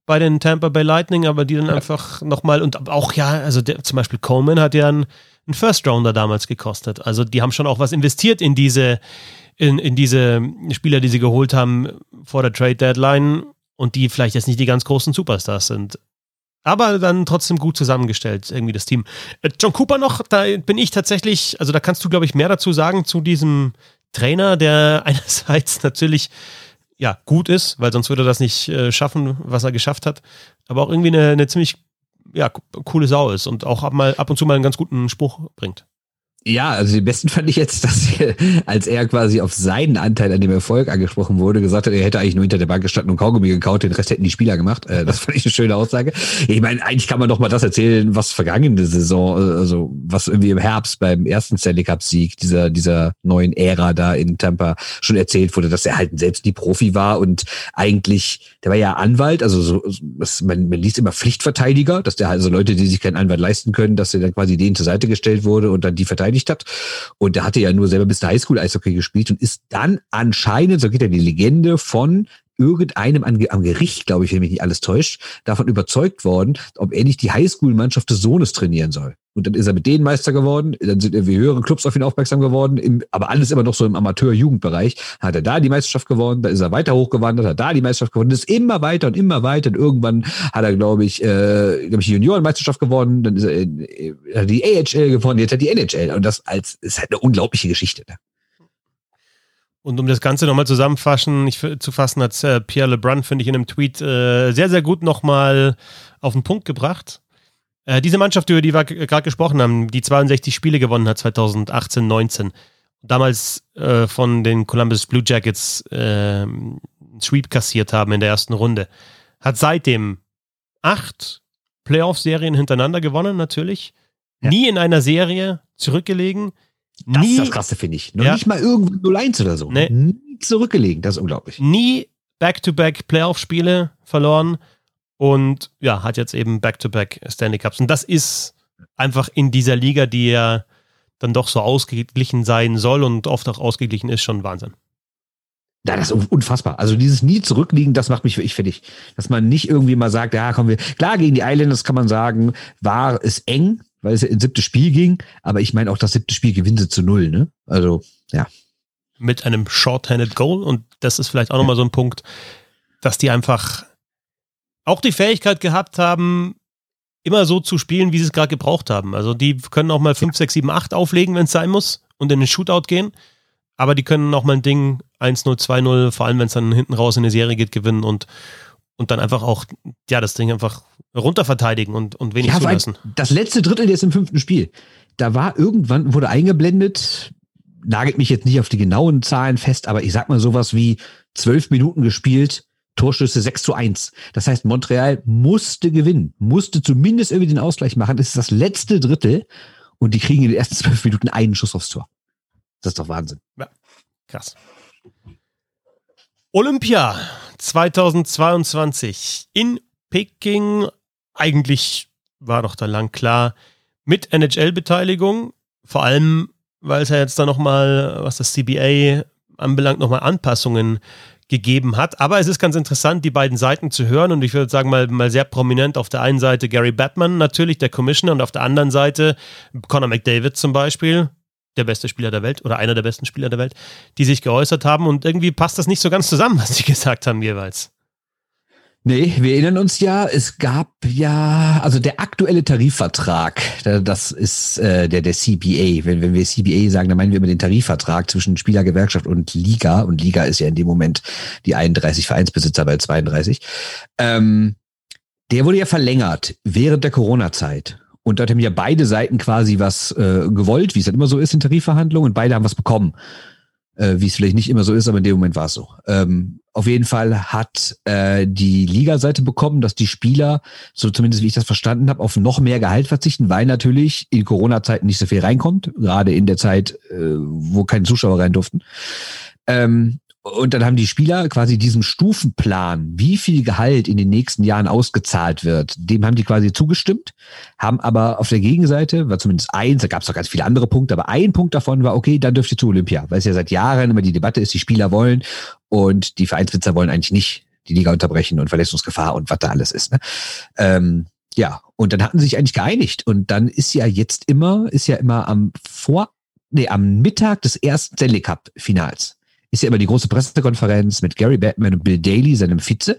bei den Tampa Bay Lightning, aber die dann ja. einfach nochmal und auch ja, also der, zum Beispiel Coleman hat ja einen, einen First Rounder damals gekostet. Also die haben schon auch was investiert in diese, in, in diese Spieler, die sie geholt haben vor der Trade Deadline und die vielleicht jetzt nicht die ganz großen Superstars sind. Aber dann trotzdem gut zusammengestellt, irgendwie das Team. Äh, John Cooper noch, da bin ich tatsächlich, also da kannst du, glaube ich, mehr dazu sagen zu diesem Trainer, der einerseits natürlich ja gut ist, weil sonst würde er das nicht äh, schaffen, was er geschafft hat, aber auch irgendwie eine, eine ziemlich ja, coole Sau ist und auch ab, mal, ab und zu mal einen ganz guten Spruch bringt. Ja, also die besten fand ich jetzt, dass er, als er quasi auf seinen Anteil an dem Erfolg angesprochen wurde, gesagt hat, er hätte eigentlich nur hinter der Bank gestanden und Kaugummi gekaut, den Rest hätten die Spieler gemacht. Äh, das fand ich eine schöne Aussage. Ich meine, eigentlich kann man doch mal das erzählen, was vergangene Saison, also was irgendwie im Herbst beim ersten Stanley Cup Sieg dieser, dieser neuen Ära da in Tampa schon erzählt wurde, dass er halt selbst die Profi war und eigentlich, der war ja Anwalt, also so, man, man liest immer Pflichtverteidiger, dass der halt so also Leute, die sich keinen Anwalt leisten können, dass er dann quasi denen zur Seite gestellt wurde und dann die verteidigt verteidigt hat. Und der hatte ja nur selber bis zur Highschool Eishockey gespielt und ist dann anscheinend, so geht ja die Legende von irgendeinem am Gericht, glaube ich, wenn mich nicht alles täuscht, davon überzeugt worden, ob er nicht die Highschool-Mannschaft des Sohnes trainieren soll. Und dann ist er mit denen Meister geworden, dann sind irgendwie höhere Clubs auf ihn aufmerksam geworden, im, aber alles immer noch so im Amateur-Jugendbereich. Hat er da die Meisterschaft gewonnen, da ist er weiter hochgewandert, hat da die Meisterschaft gewonnen, das ist immer weiter und immer weiter und irgendwann hat er, glaube ich, äh, glaube ich, die Juniorenmeisterschaft gewonnen, dann ist er äh, hat die AHL gewonnen, jetzt hat die NHL und das als ist halt eine unglaubliche Geschichte. Ne? Und um das Ganze nochmal zusammenfassen, ich, zu fassen, hat äh, Pierre Lebrun, finde ich, in einem Tweet äh, sehr, sehr gut nochmal auf den Punkt gebracht. Äh, diese Mannschaft, über die wir gerade gesprochen haben, die 62 Spiele gewonnen hat 2018, 19, damals äh, von den Columbus Blue Jackets äh, Sweep kassiert haben in der ersten Runde, hat seitdem acht Playoff-Serien hintereinander gewonnen, natürlich. Ja. Nie in einer Serie zurückgelegen. Das nie, ist das Krasse, finde ich. Noch ja. nicht mal irgendwo 0-1 oder so. Nee. Nie zurückgelegen, das ist unglaublich. Nie Back-to-Back Playoff-Spiele verloren und ja, hat jetzt eben Back-to-Back Stanley Cups. Und das ist einfach in dieser Liga, die ja dann doch so ausgeglichen sein soll und oft auch ausgeglichen ist, schon Wahnsinn. Ja, das ist unfassbar. Also dieses nie zurückliegen, das macht mich wirklich fertig. Dass man nicht irgendwie mal sagt, ja, kommen wir. Klar, gegen die Islanders kann man sagen, war es eng, weil es ins siebte Spiel ging. Aber ich meine auch das siebte Spiel gewinnen sie zu null, ne? Also, ja. Mit einem Short-Handed Goal. Und das ist vielleicht auch nochmal so ein Punkt, dass die einfach auch die Fähigkeit gehabt haben, immer so zu spielen, wie sie es gerade gebraucht haben. Also die können auch mal 5, 6, 7, 8 auflegen, wenn es sein muss und in den Shootout gehen. Aber die können auch mal ein Ding 1-0, 2-0, vor allem wenn es dann hinten raus in eine Serie geht, gewinnen und, und dann einfach auch, ja, das Ding einfach runterverteidigen und, und wenig ja, zulassen. Das letzte Drittel jetzt im fünften Spiel, da war irgendwann, wurde eingeblendet, nagelt mich jetzt nicht auf die genauen Zahlen fest, aber ich sag mal sowas wie zwölf Minuten gespielt, Torschüsse 6 zu 1. Das heißt, Montreal musste gewinnen, musste zumindest irgendwie den Ausgleich machen. Das ist das letzte Drittel und die kriegen in den ersten zwölf Minuten einen Schuss aufs Tor. Das ist doch Wahnsinn. Ja, krass. Olympia 2022 in Peking. Eigentlich war doch da lang klar mit NHL-Beteiligung. Vor allem, weil es ja jetzt da nochmal, was das CBA anbelangt, nochmal Anpassungen gegeben hat. Aber es ist ganz interessant, die beiden Seiten zu hören und ich würde sagen mal, mal sehr prominent auf der einen Seite Gary Batman, natürlich der Commissioner und auf der anderen Seite Conor McDavid zum Beispiel, der beste Spieler der Welt oder einer der besten Spieler der Welt, die sich geäußert haben und irgendwie passt das nicht so ganz zusammen, was sie gesagt haben jeweils. Nee, wir erinnern uns ja, es gab ja, also der aktuelle Tarifvertrag, das ist äh, der der CBA. Wenn, wenn wir CBA sagen, dann meinen wir immer den Tarifvertrag zwischen Spielergewerkschaft und Liga. Und Liga ist ja in dem Moment die 31 Vereinsbesitzer bei 32. Ähm, der wurde ja verlängert während der Corona-Zeit. Und dort haben ja beide Seiten quasi was äh, gewollt, wie es dann immer so ist in Tarifverhandlungen, und beide haben was bekommen äh, wie es vielleicht nicht immer so ist, aber in dem Moment war es so. Ähm, auf jeden Fall hat äh, die Liga-Seite bekommen, dass die Spieler, so zumindest wie ich das verstanden habe, auf noch mehr Gehalt verzichten, weil natürlich in Corona-Zeiten nicht so viel reinkommt, gerade in der Zeit, äh, wo keine Zuschauer rein durften. Ähm, und dann haben die Spieler quasi diesen Stufenplan, wie viel Gehalt in den nächsten Jahren ausgezahlt wird, dem haben die quasi zugestimmt, haben aber auf der Gegenseite, war zumindest eins, da gab es noch ganz viele andere Punkte, aber ein Punkt davon war, okay, dann dürft ihr zu Olympia, weil es ja seit Jahren immer die Debatte ist, die Spieler wollen und die Vereinsbesitzer wollen eigentlich nicht die Liga unterbrechen und Verletzungsgefahr und was da alles ist. Ne? Ähm, ja, und dann hatten sie sich eigentlich geeinigt und dann ist ja jetzt immer, ist ja immer am Vor, nee, am Mittag des ersten Stanley Cup Finals ist ja immer die große Pressekonferenz mit Gary Batman und Bill Daly, seinem Vize.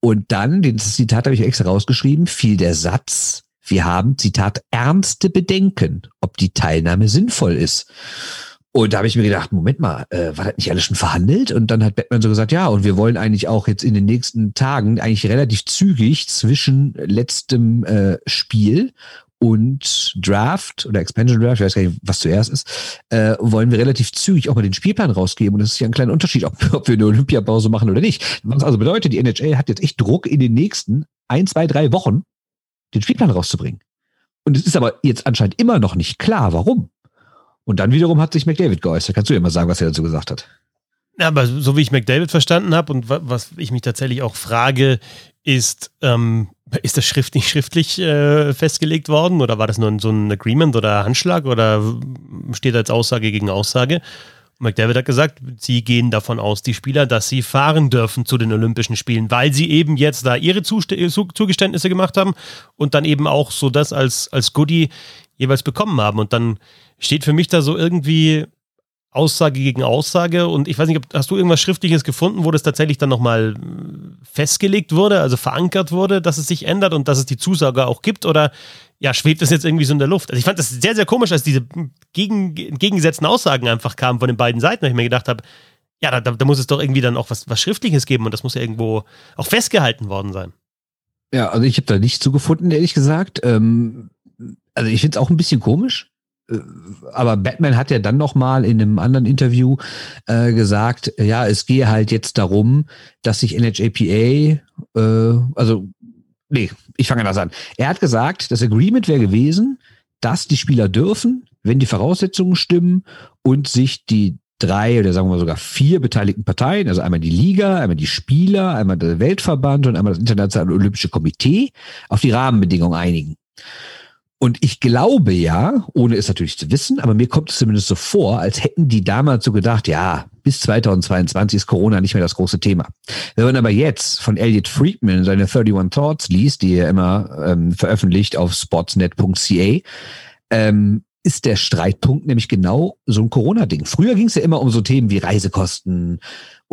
Und dann, das Zitat habe ich extra rausgeschrieben, fiel der Satz, wir haben, Zitat, ernste Bedenken, ob die Teilnahme sinnvoll ist. Und da habe ich mir gedacht, Moment mal, äh, war das nicht alles schon verhandelt? Und dann hat Batman so gesagt, ja, und wir wollen eigentlich auch jetzt in den nächsten Tagen eigentlich relativ zügig zwischen letztem äh, Spiel und Draft oder Expansion Draft, ich weiß gar nicht, was zuerst ist, äh, wollen wir relativ zügig auch mal den Spielplan rausgeben. Und das ist ja ein kleiner Unterschied, ob, ob wir eine Olympiapause machen oder nicht. Was also bedeutet, die NHL hat jetzt echt Druck in den nächsten ein, zwei, drei Wochen, den Spielplan rauszubringen. Und es ist aber jetzt anscheinend immer noch nicht klar, warum. Und dann wiederum hat sich McDavid geäußert. Kannst du ja mal sagen, was er dazu gesagt hat? Ja, aber so wie ich McDavid verstanden habe und was ich mich tatsächlich auch frage, ist, ähm, ist das schriftlich, schriftlich äh, festgelegt worden oder war das nur so ein Agreement oder Handschlag oder steht jetzt Aussage gegen Aussage? McDavid hat gesagt, sie gehen davon aus, die Spieler, dass sie fahren dürfen zu den Olympischen Spielen, weil sie eben jetzt da ihre Zugeständnisse gemacht haben und dann eben auch so das als, als Goodie jeweils bekommen haben. Und dann steht für mich da so irgendwie Aussage gegen Aussage. Und ich weiß nicht, hast du irgendwas Schriftliches gefunden, wo das tatsächlich dann nochmal festgelegt wurde, also verankert wurde, dass es sich ändert und dass es die Zusage auch gibt? Oder ja, schwebt das jetzt irgendwie so in der Luft? Also ich fand das sehr, sehr komisch, als diese gegen, gegengesetzten Aussagen einfach kamen von den beiden Seiten, weil ich mir gedacht habe, ja, da, da, muss es doch irgendwie dann auch was, was Schriftliches geben und das muss ja irgendwo auch festgehalten worden sein. Ja, also ich habe da nichts zugefunden, ehrlich gesagt. Ähm, also ich finde es auch ein bisschen komisch. Äh, aber Batman hat ja dann noch mal in einem anderen Interview äh, gesagt, ja, es gehe halt jetzt darum, dass sich NHAPA, äh, also nee, ich fange anders an. Er hat gesagt, das Agreement wäre gewesen, dass die Spieler dürfen, wenn die Voraussetzungen stimmen und sich die drei oder sagen wir sogar vier beteiligten Parteien, also einmal die Liga, einmal die Spieler, einmal der Weltverband und einmal das Internationale Olympische Komitee, auf die Rahmenbedingungen einigen. Und ich glaube ja, ohne es natürlich zu wissen, aber mir kommt es zumindest so vor, als hätten die damals so gedacht, ja, bis 2022 ist Corona nicht mehr das große Thema. Wenn man aber jetzt von Elliot Friedman seine 31 Thoughts liest, die er immer ähm, veröffentlicht auf sportsnet.ca, ähm, ist der Streitpunkt nämlich genau so ein Corona-Ding. Früher ging es ja immer um so Themen wie Reisekosten,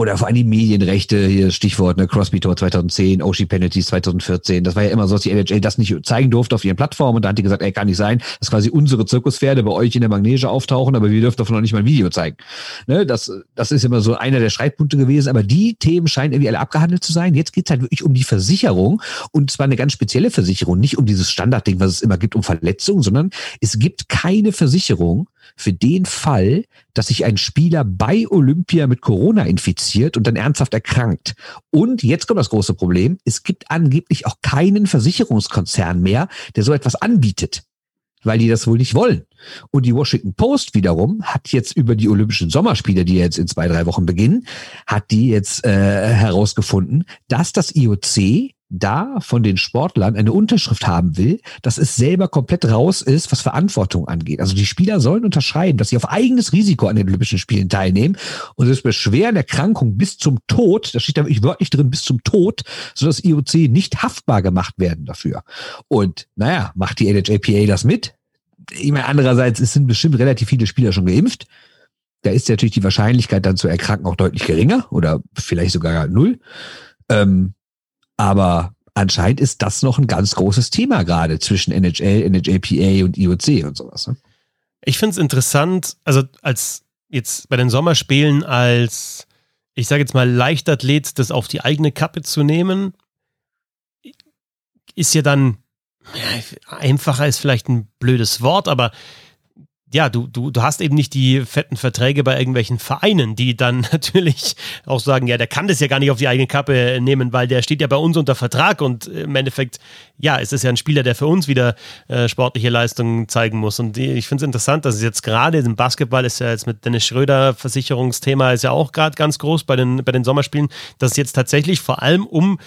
oder vor allem die Medienrechte, hier Stichwort, ne, Crosby Tour 2010, Oshie Penalties 2014. Das war ja immer so, dass die NHL das nicht zeigen durfte auf ihren Plattformen. Und da hat die gesagt, ey, kann nicht sein, dass quasi unsere Zirkuspferde bei euch in der Magnese auftauchen, aber wir dürfen davon noch nicht mal ein Video zeigen. Ne, das, das ist immer so einer der Streitpunkte gewesen. Aber die Themen scheinen irgendwie alle abgehandelt zu sein. Jetzt geht's halt wirklich um die Versicherung. Und zwar eine ganz spezielle Versicherung. Nicht um dieses Standardding, was es immer gibt, um Verletzungen, sondern es gibt keine Versicherung, für den Fall, dass sich ein Spieler bei Olympia mit Corona infiziert und dann ernsthaft erkrankt. Und jetzt kommt das große Problem. Es gibt angeblich auch keinen Versicherungskonzern mehr, der so etwas anbietet weil die das wohl nicht wollen. Und die Washington Post wiederum hat jetzt über die Olympischen Sommerspiele, die jetzt in zwei, drei Wochen beginnen, hat die jetzt äh, herausgefunden, dass das IOC da von den Sportlern eine Unterschrift haben will, dass es selber komplett raus ist, was Verantwortung angeht. Also die Spieler sollen unterschreiben, dass sie auf eigenes Risiko an den Olympischen Spielen teilnehmen und es bei schweren Erkrankungen bis zum Tod, das steht da wirklich wörtlich drin, bis zum Tod, so dass IOC nicht haftbar gemacht werden dafür. Und naja, macht die NHAPA das mit? Ich meine, andererseits sind bestimmt relativ viele Spieler schon geimpft. Da ist natürlich die Wahrscheinlichkeit dann zu erkranken auch deutlich geringer oder vielleicht sogar null. Ähm, aber anscheinend ist das noch ein ganz großes Thema gerade zwischen NHL, NHLPA und IOC und sowas. Ne? Ich finde es interessant, also als jetzt bei den Sommerspielen als, ich sage jetzt mal, Leichtathlet das auf die eigene Kappe zu nehmen, ist ja dann ja, einfacher ist vielleicht ein blödes Wort, aber ja, du, du, du hast eben nicht die fetten Verträge bei irgendwelchen Vereinen, die dann natürlich auch sagen, ja, der kann das ja gar nicht auf die eigene Kappe nehmen, weil der steht ja bei uns unter Vertrag und im Endeffekt, ja, es ist ja ein Spieler, der für uns wieder äh, sportliche Leistungen zeigen muss. Und ich finde es interessant, dass es jetzt gerade im Basketball ist ja jetzt mit Dennis Schröder Versicherungsthema ist ja auch gerade ganz groß bei den, bei den Sommerspielen, dass es jetzt tatsächlich vor allem um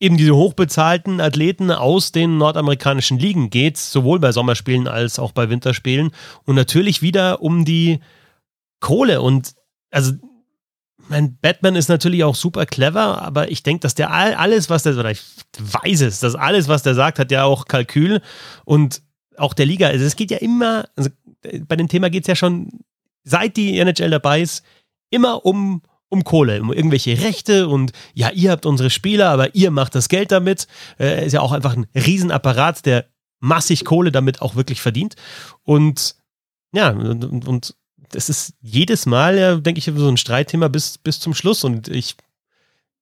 eben diese hochbezahlten Athleten aus den nordamerikanischen Ligen geht, sowohl bei Sommerspielen als auch bei Winterspielen. Und natürlich wieder um die Kohle. Und also, mein Batman ist natürlich auch super clever, aber ich denke, dass der alles, was der, oder ich weiß es, dass alles, was der sagt, hat ja auch Kalkül und auch der Liga. Also es geht ja immer, also bei dem Thema geht es ja schon, seit die NHL dabei ist, immer um um Kohle, um irgendwelche Rechte und ja, ihr habt unsere Spieler, aber ihr macht das Geld damit. Äh, ist ja auch einfach ein Riesenapparat, der massig Kohle damit auch wirklich verdient. Und ja, und, und das ist jedes Mal, ja, denke ich, so ein Streitthema bis, bis zum Schluss. Und ich,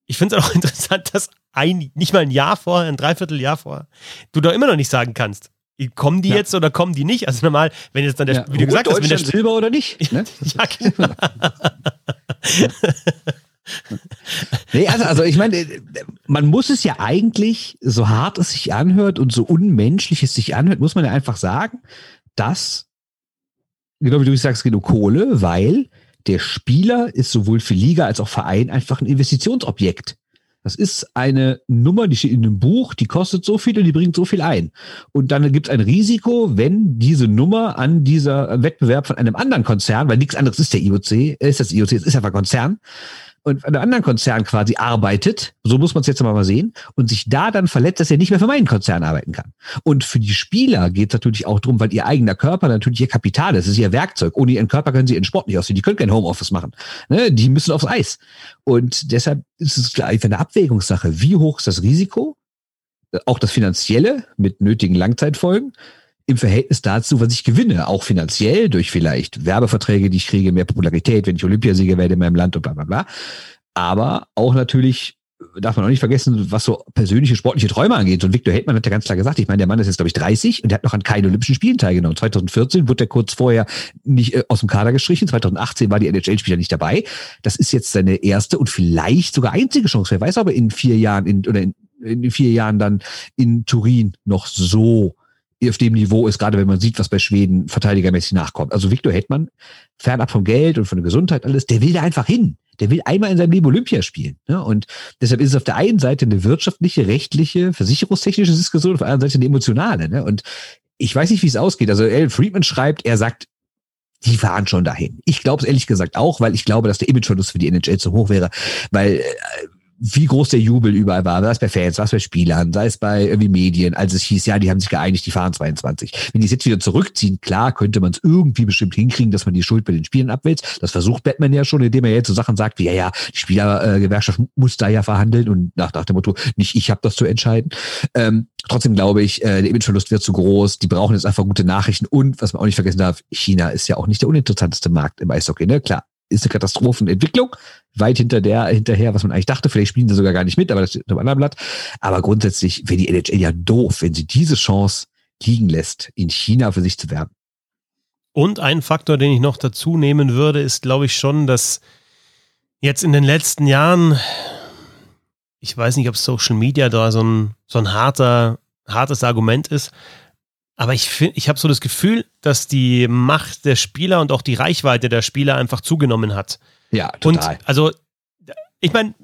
ich finde es auch interessant, dass ein, nicht mal ein Jahr vorher, ein Dreivierteljahr vorher, du da immer noch nicht sagen kannst, Kommen die ja. jetzt oder kommen die nicht? Also normal, wenn jetzt dann der, ja. wie du gesagt hast, wenn der Silber oder nicht. Ne? ja, genau. nee, also, also ich meine, man muss es ja eigentlich, so hart es sich anhört und so unmenschlich es sich anhört, muss man ja einfach sagen, dass, genau wie du sagst, geht um Kohle, weil der Spieler ist sowohl für Liga als auch Verein einfach ein Investitionsobjekt. Das ist eine Nummer, die steht in einem Buch, die kostet so viel und die bringt so viel ein. Und dann gibt es ein Risiko, wenn diese Nummer an dieser Wettbewerb von einem anderen Konzern, weil nichts anderes ist der IOC, ist das IOC, es ist einfach Konzern, und an einem anderen Konzern quasi arbeitet, so muss man es jetzt mal sehen, und sich da dann verletzt, dass er nicht mehr für meinen Konzern arbeiten kann. Und für die Spieler geht es natürlich auch darum, weil ihr eigener Körper natürlich ihr Kapital ist, es ist ihr Werkzeug. Ohne ihren Körper können sie ihren Sport nicht ausführen, die können kein Homeoffice machen. Ne? Die müssen aufs Eis. Und deshalb ist es einfach eine Abwägungssache. Wie hoch ist das Risiko? Auch das Finanzielle mit nötigen Langzeitfolgen im Verhältnis dazu, was ich gewinne, auch finanziell durch vielleicht Werbeverträge, die ich kriege, mehr Popularität, wenn ich Olympiasieger werde in meinem Land und bla bla bla. Aber auch natürlich darf man auch nicht vergessen, was so persönliche sportliche Träume angeht. Und Victor Heldmann hat ja ganz klar gesagt, ich meine, der Mann ist jetzt, glaube ich, 30 und der hat noch an keinen Olympischen Spielen teilgenommen. 2014 wurde er kurz vorher nicht äh, aus dem Kader gestrichen. 2018 war die NHL-Spieler nicht dabei. Das ist jetzt seine erste und vielleicht sogar einzige Chance. Wer weiß, ob er in vier Jahren in, oder in, in vier Jahren dann in Turin noch so auf dem Niveau ist, gerade wenn man sieht, was bei Schweden verteidigermäßig nachkommt. Also Viktor Hetman, fernab vom Geld und von der Gesundheit alles, der will da einfach hin. Der will einmal in seinem Leben Olympia spielen. Ne? Und deshalb ist es auf der einen Seite eine wirtschaftliche, rechtliche, versicherungstechnische Diskussion, auf der anderen Seite eine emotionale. Ne? Und ich weiß nicht, wie es ausgeht. Also Alan Friedman schreibt, er sagt, die fahren schon dahin. Ich glaube es ehrlich gesagt auch, weil ich glaube, dass der Imageverlust für die NHL zu hoch wäre, weil äh, wie groß der Jubel überall war, sei es bei Fans, sei es bei Spielern, sei es bei irgendwie Medien, als es hieß, ja, die haben sich geeinigt, die fahren 22. Wenn die es jetzt wieder zurückziehen, klar, könnte man es irgendwie bestimmt hinkriegen, dass man die Schuld bei den Spielen abwälzt. Das versucht Batman ja schon, indem er jetzt so Sachen sagt, wie, ja, ja, die Spielergewerkschaft äh, muss da ja verhandeln und nach, nach dem Motto, nicht ich habe das zu entscheiden. Ähm, trotzdem glaube ich, äh, der Imageverlust wird zu groß, die brauchen jetzt einfach gute Nachrichten und, was man auch nicht vergessen darf, China ist ja auch nicht der uninteressanteste Markt im Eishockey, ne? Klar, ist eine Katastrophenentwicklung, weit hinter der, hinterher, was man eigentlich dachte. Vielleicht spielen sie sogar gar nicht mit, aber das steht auf einem anderen Blatt. Aber grundsätzlich wäre die NHL ja doof, wenn sie diese Chance liegen lässt, in China für sich zu werben. Und ein Faktor, den ich noch dazu nehmen würde, ist, glaube ich, schon, dass jetzt in den letzten Jahren, ich weiß nicht, ob Social Media da so ein, so ein harter, hartes Argument ist, aber ich finde, ich habe so das Gefühl, dass die Macht der Spieler und auch die Reichweite der Spieler einfach zugenommen hat. Ja, total. Und also, ich meine,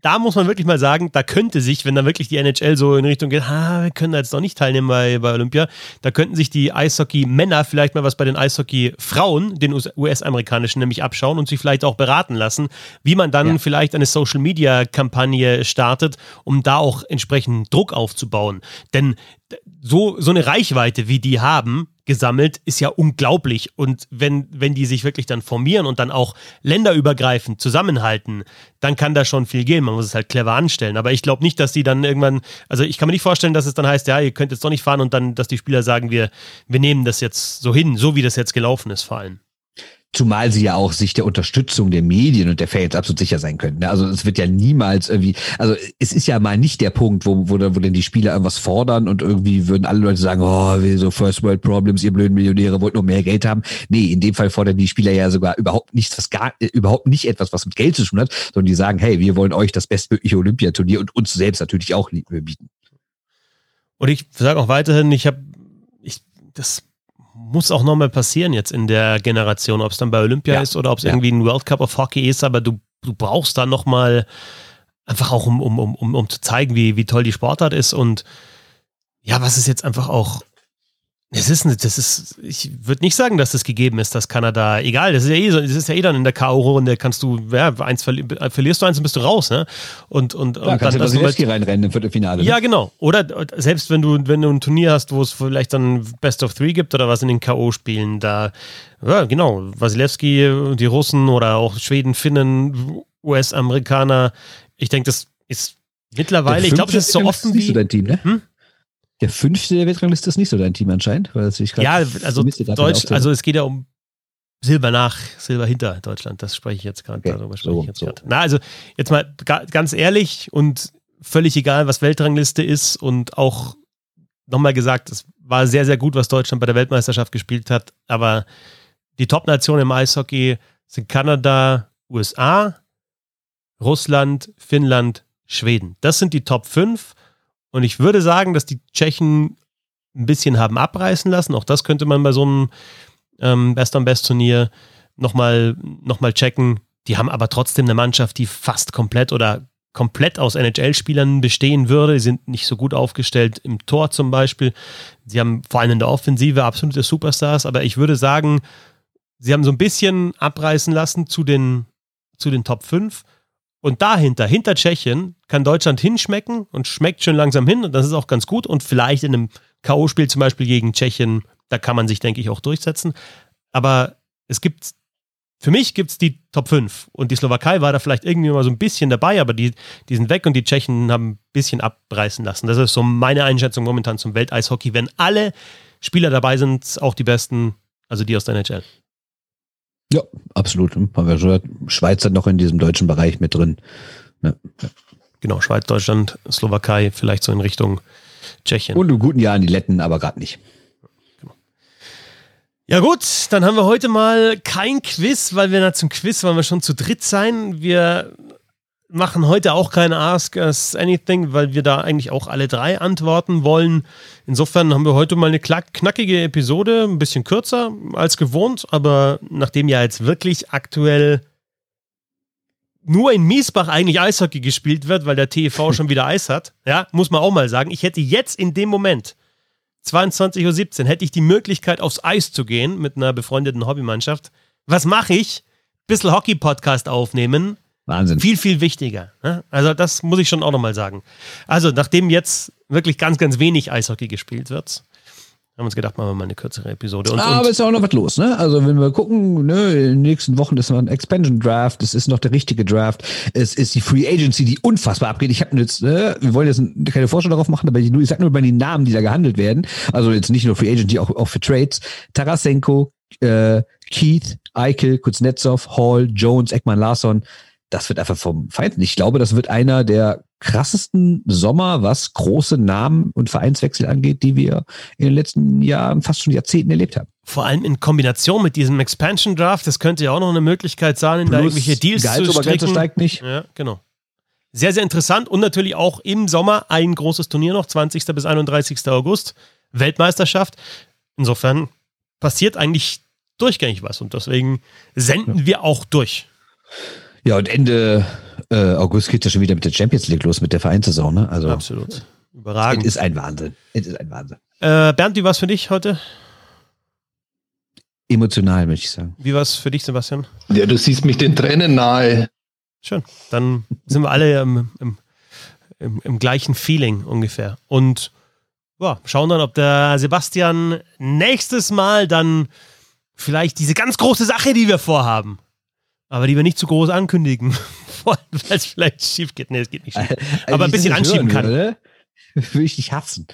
da muss man wirklich mal sagen, da könnte sich, wenn dann wirklich die NHL so in Richtung geht, ha, wir können da jetzt noch nicht teilnehmen bei, bei Olympia, da könnten sich die Eishockey-Männer vielleicht mal was bei den Eishockey-Frauen, den US-amerikanischen, nämlich abschauen und sich vielleicht auch beraten lassen, wie man dann ja. vielleicht eine Social-Media-Kampagne startet, um da auch entsprechend Druck aufzubauen. Denn so, so eine Reichweite, wie die haben, gesammelt, ist ja unglaublich. Und wenn, wenn die sich wirklich dann formieren und dann auch länderübergreifend zusammenhalten, dann kann da schon viel gehen. Man muss es halt clever anstellen. Aber ich glaube nicht, dass die dann irgendwann, also ich kann mir nicht vorstellen, dass es dann heißt, ja, ihr könnt jetzt doch nicht fahren und dann, dass die Spieler sagen, wir, wir nehmen das jetzt so hin, so wie das jetzt gelaufen ist vor allem. Zumal sie ja auch sich der Unterstützung der Medien und der Fans absolut sicher sein können. Ne? Also es wird ja niemals irgendwie, also es ist ja mal nicht der Punkt, wo, wo, wo denn die Spieler irgendwas fordern und irgendwie würden alle Leute sagen, oh, wie so First World Problems, ihr blöden Millionäre wollt nur mehr Geld haben. Nee, in dem Fall fordern die Spieler ja sogar überhaupt nichts, was gar, überhaupt nicht etwas, was mit Geld zu tun hat, sondern die sagen, hey, wir wollen euch das bestmögliche Olympiaturnier und uns selbst natürlich auch bieten. Und ich sage auch weiterhin, ich habe, ich, das muss auch nochmal passieren jetzt in der Generation, ob es dann bei Olympia ja. ist oder ob es ja. irgendwie ein World Cup of Hockey ist, aber du, du brauchst da nochmal einfach auch, um, um, um, um zu zeigen, wie, wie toll die Sportart ist und ja, was ist jetzt einfach auch es ist, das ist, ich würde nicht sagen, dass das gegeben ist, dass Kanada, egal, das ist ja eh, das ist ja eh dann in der K.O.-Runde, kannst du, ja, eins verli verlierst du eins, dann bist du raus, ne? Und, und, Klar, und kannst dann, du Wasilewski reinrennen im Viertelfinale. Ne? Ja, genau. Oder selbst wenn du, wenn du ein Turnier hast, wo es vielleicht dann Best of Three gibt oder was in den K.O.-Spielen, da, ja, genau, Wasilewski, die Russen oder auch Schweden, Finnen, US-Amerikaner, ich denke, das ist mittlerweile, ich glaube, das ist so offen wie. Dein Team, ne? Hm? Der fünfte der Weltrangliste ist nicht so dein Team anscheinend, weil sich Ja, also Deutsch, also es geht ja um Silber nach, Silber hinter Deutschland. Das spreche ich jetzt gerade. Okay, darüber spreche so, ich jetzt so. gerade. Na, also jetzt mal ganz ehrlich und völlig egal, was Weltrangliste ist und auch nochmal gesagt, es war sehr, sehr gut, was Deutschland bei der Weltmeisterschaft gespielt hat, aber die Top-Nationen im Eishockey sind Kanada, USA, Russland, Finnland, Schweden. Das sind die Top 5 und ich würde sagen, dass die Tschechen ein bisschen haben abreißen lassen. Auch das könnte man bei so einem ähm, Best-on-Best-Turnier nochmal noch mal checken. Die haben aber trotzdem eine Mannschaft, die fast komplett oder komplett aus NHL-Spielern bestehen würde. Die sind nicht so gut aufgestellt im Tor zum Beispiel. Sie haben vor allem in der Offensive absolute Superstars, aber ich würde sagen, sie haben so ein bisschen abreißen lassen zu den, zu den Top 5 Und dahinter, hinter Tschechien, kann Deutschland hinschmecken und schmeckt schon langsam hin. Und das ist auch ganz gut. Und vielleicht in einem K.O.-Spiel zum Beispiel gegen Tschechien, da kann man sich, denke ich, auch durchsetzen. Aber es gibt, für mich gibt es die Top 5. Und die Slowakei war da vielleicht irgendwie mal so ein bisschen dabei, aber die, die sind weg und die Tschechen haben ein bisschen abreißen lassen. Das ist so meine Einschätzung momentan zum Welteishockey. Wenn alle Spieler dabei sind, auch die besten, also die aus der NHL. Ja, absolut. Haben wir schon gehört. Schweiz hat noch in diesem deutschen Bereich mit drin. Ja. Genau, Schweiz, Deutschland, Slowakei, vielleicht so in Richtung Tschechien. Und in guten Jahren die Letten, aber gerade nicht. Genau. Ja gut, dann haben wir heute mal kein Quiz, weil wir na zum Quiz wollen wir schon zu dritt sein. Wir machen heute auch kein Ask Us Anything, weil wir da eigentlich auch alle drei antworten wollen. Insofern haben wir heute mal eine knackige Episode, ein bisschen kürzer als gewohnt, aber nachdem ja jetzt wirklich aktuell nur in Miesbach eigentlich Eishockey gespielt wird, weil der TV schon wieder Eis hat, ja, muss man auch mal sagen, ich hätte jetzt in dem Moment 22.17 Uhr hätte ich die Möglichkeit aufs Eis zu gehen mit einer befreundeten Hobbymannschaft. Was mache ich? Bisschen Hockey-Podcast aufnehmen, Wahnsinn. Viel, viel wichtiger. Ne? Also das muss ich schon auch nochmal sagen. Also nachdem jetzt wirklich ganz, ganz wenig Eishockey gespielt wird, haben wir uns gedacht, machen wir mal eine kürzere Episode. Und, Aber es ist auch noch was los, ne? Also wenn wir gucken, ne, in den nächsten Wochen ist noch ein Expansion Draft, es ist noch der richtige Draft, es ist die Free Agency, die unfassbar abgeht. Ich habe jetzt, ne, wir wollen jetzt keine Vorstellung darauf machen, aber ich, ich sag nur über die Namen, die da gehandelt werden. Also jetzt nicht nur Free Agency, auch, auch für Trades. Tarasenko, äh, Keith, Eichel, Kuznetsov, Hall, Jones, Ekman Larsson das wird einfach vom Feind. Ich glaube, das wird einer der krassesten Sommer, was große Namen und Vereinswechsel angeht, die wir in den letzten Jahren, fast schon Jahrzehnten erlebt haben. Vor allem in Kombination mit diesem Expansion Draft, das könnte ja auch noch eine Möglichkeit sein, in Plus da irgendwelche Deals zu stricken. steigt nicht. Ja, genau. Sehr, sehr interessant und natürlich auch im Sommer ein großes Turnier noch, 20. bis 31. August, Weltmeisterschaft. Insofern passiert eigentlich durchgängig was und deswegen senden ja. wir auch durch. Ja, und Ende äh, August geht es ja schon wieder mit der Champions League los, mit der Vereinssaison. Ne? Also, Absolut. Überragend. Es ist ein Wahnsinn. Es ist ein Wahnsinn. Äh, Bernd, wie war es für dich heute? Emotional, möchte ich sagen. Wie war es für dich, Sebastian? Ja, du siehst mich den Tränen nahe. Schön. Dann sind wir alle im, im, im, im gleichen Feeling ungefähr. Und ja, schauen dann, ob der Sebastian nächstes Mal dann vielleicht diese ganz große Sache, die wir vorhaben, aber die wir nicht zu groß ankündigen, weil es vielleicht schief geht. Nee, es geht nicht schief. Also aber ein bisschen anschieben kann. Würde, würde ich dich hassen.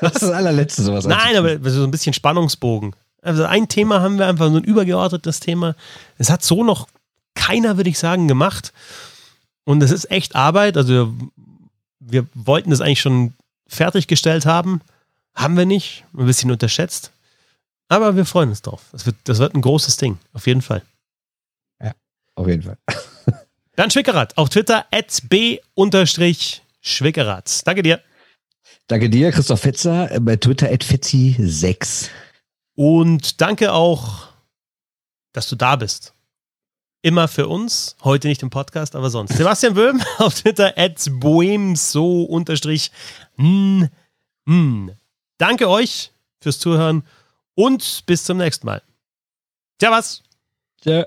Was ist das allerletzte sowas? Nein, aber so ein bisschen Spannungsbogen. Also ein Thema haben wir einfach, so ein übergeordnetes Thema. Es hat so noch keiner, würde ich sagen, gemacht. Und es ist echt Arbeit. Also wir wollten das eigentlich schon fertiggestellt haben. Haben wir nicht. Ein bisschen unterschätzt. Aber wir freuen uns drauf. Das wird, das wird ein großes Ding. Auf jeden Fall. Auf jeden Fall. Bernd Schwickerath auf Twitter at b-schwickerath. Danke dir. Danke dir, Christoph Fetzer, äh, bei Twitter at fetzi6. Und danke auch, dass du da bist. Immer für uns, heute nicht im Podcast, aber sonst. Sebastian Böhm auf Twitter at boemso unterstrich. Danke euch fürs Zuhören und bis zum nächsten Mal. Servus. Tschö.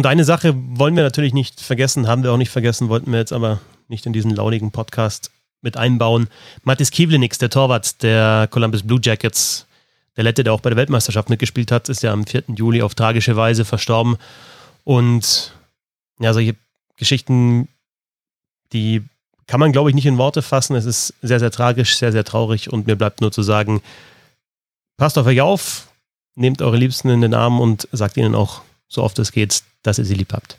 Und eine Sache wollen wir natürlich nicht vergessen, haben wir auch nicht vergessen, wollten wir jetzt aber nicht in diesen launigen Podcast mit einbauen. Matis Kivlenix, der Torwart der Columbus Blue Jackets, der Lette, der auch bei der Weltmeisterschaft mitgespielt hat, ist ja am 4. Juli auf tragische Weise verstorben. Und ja, solche Geschichten, die kann man, glaube ich, nicht in Worte fassen. Es ist sehr, sehr tragisch, sehr, sehr traurig und mir bleibt nur zu sagen, passt auf euch auf, nehmt eure Liebsten in den Arm und sagt ihnen auch, so oft es geht, dass ihr sie lieb habt.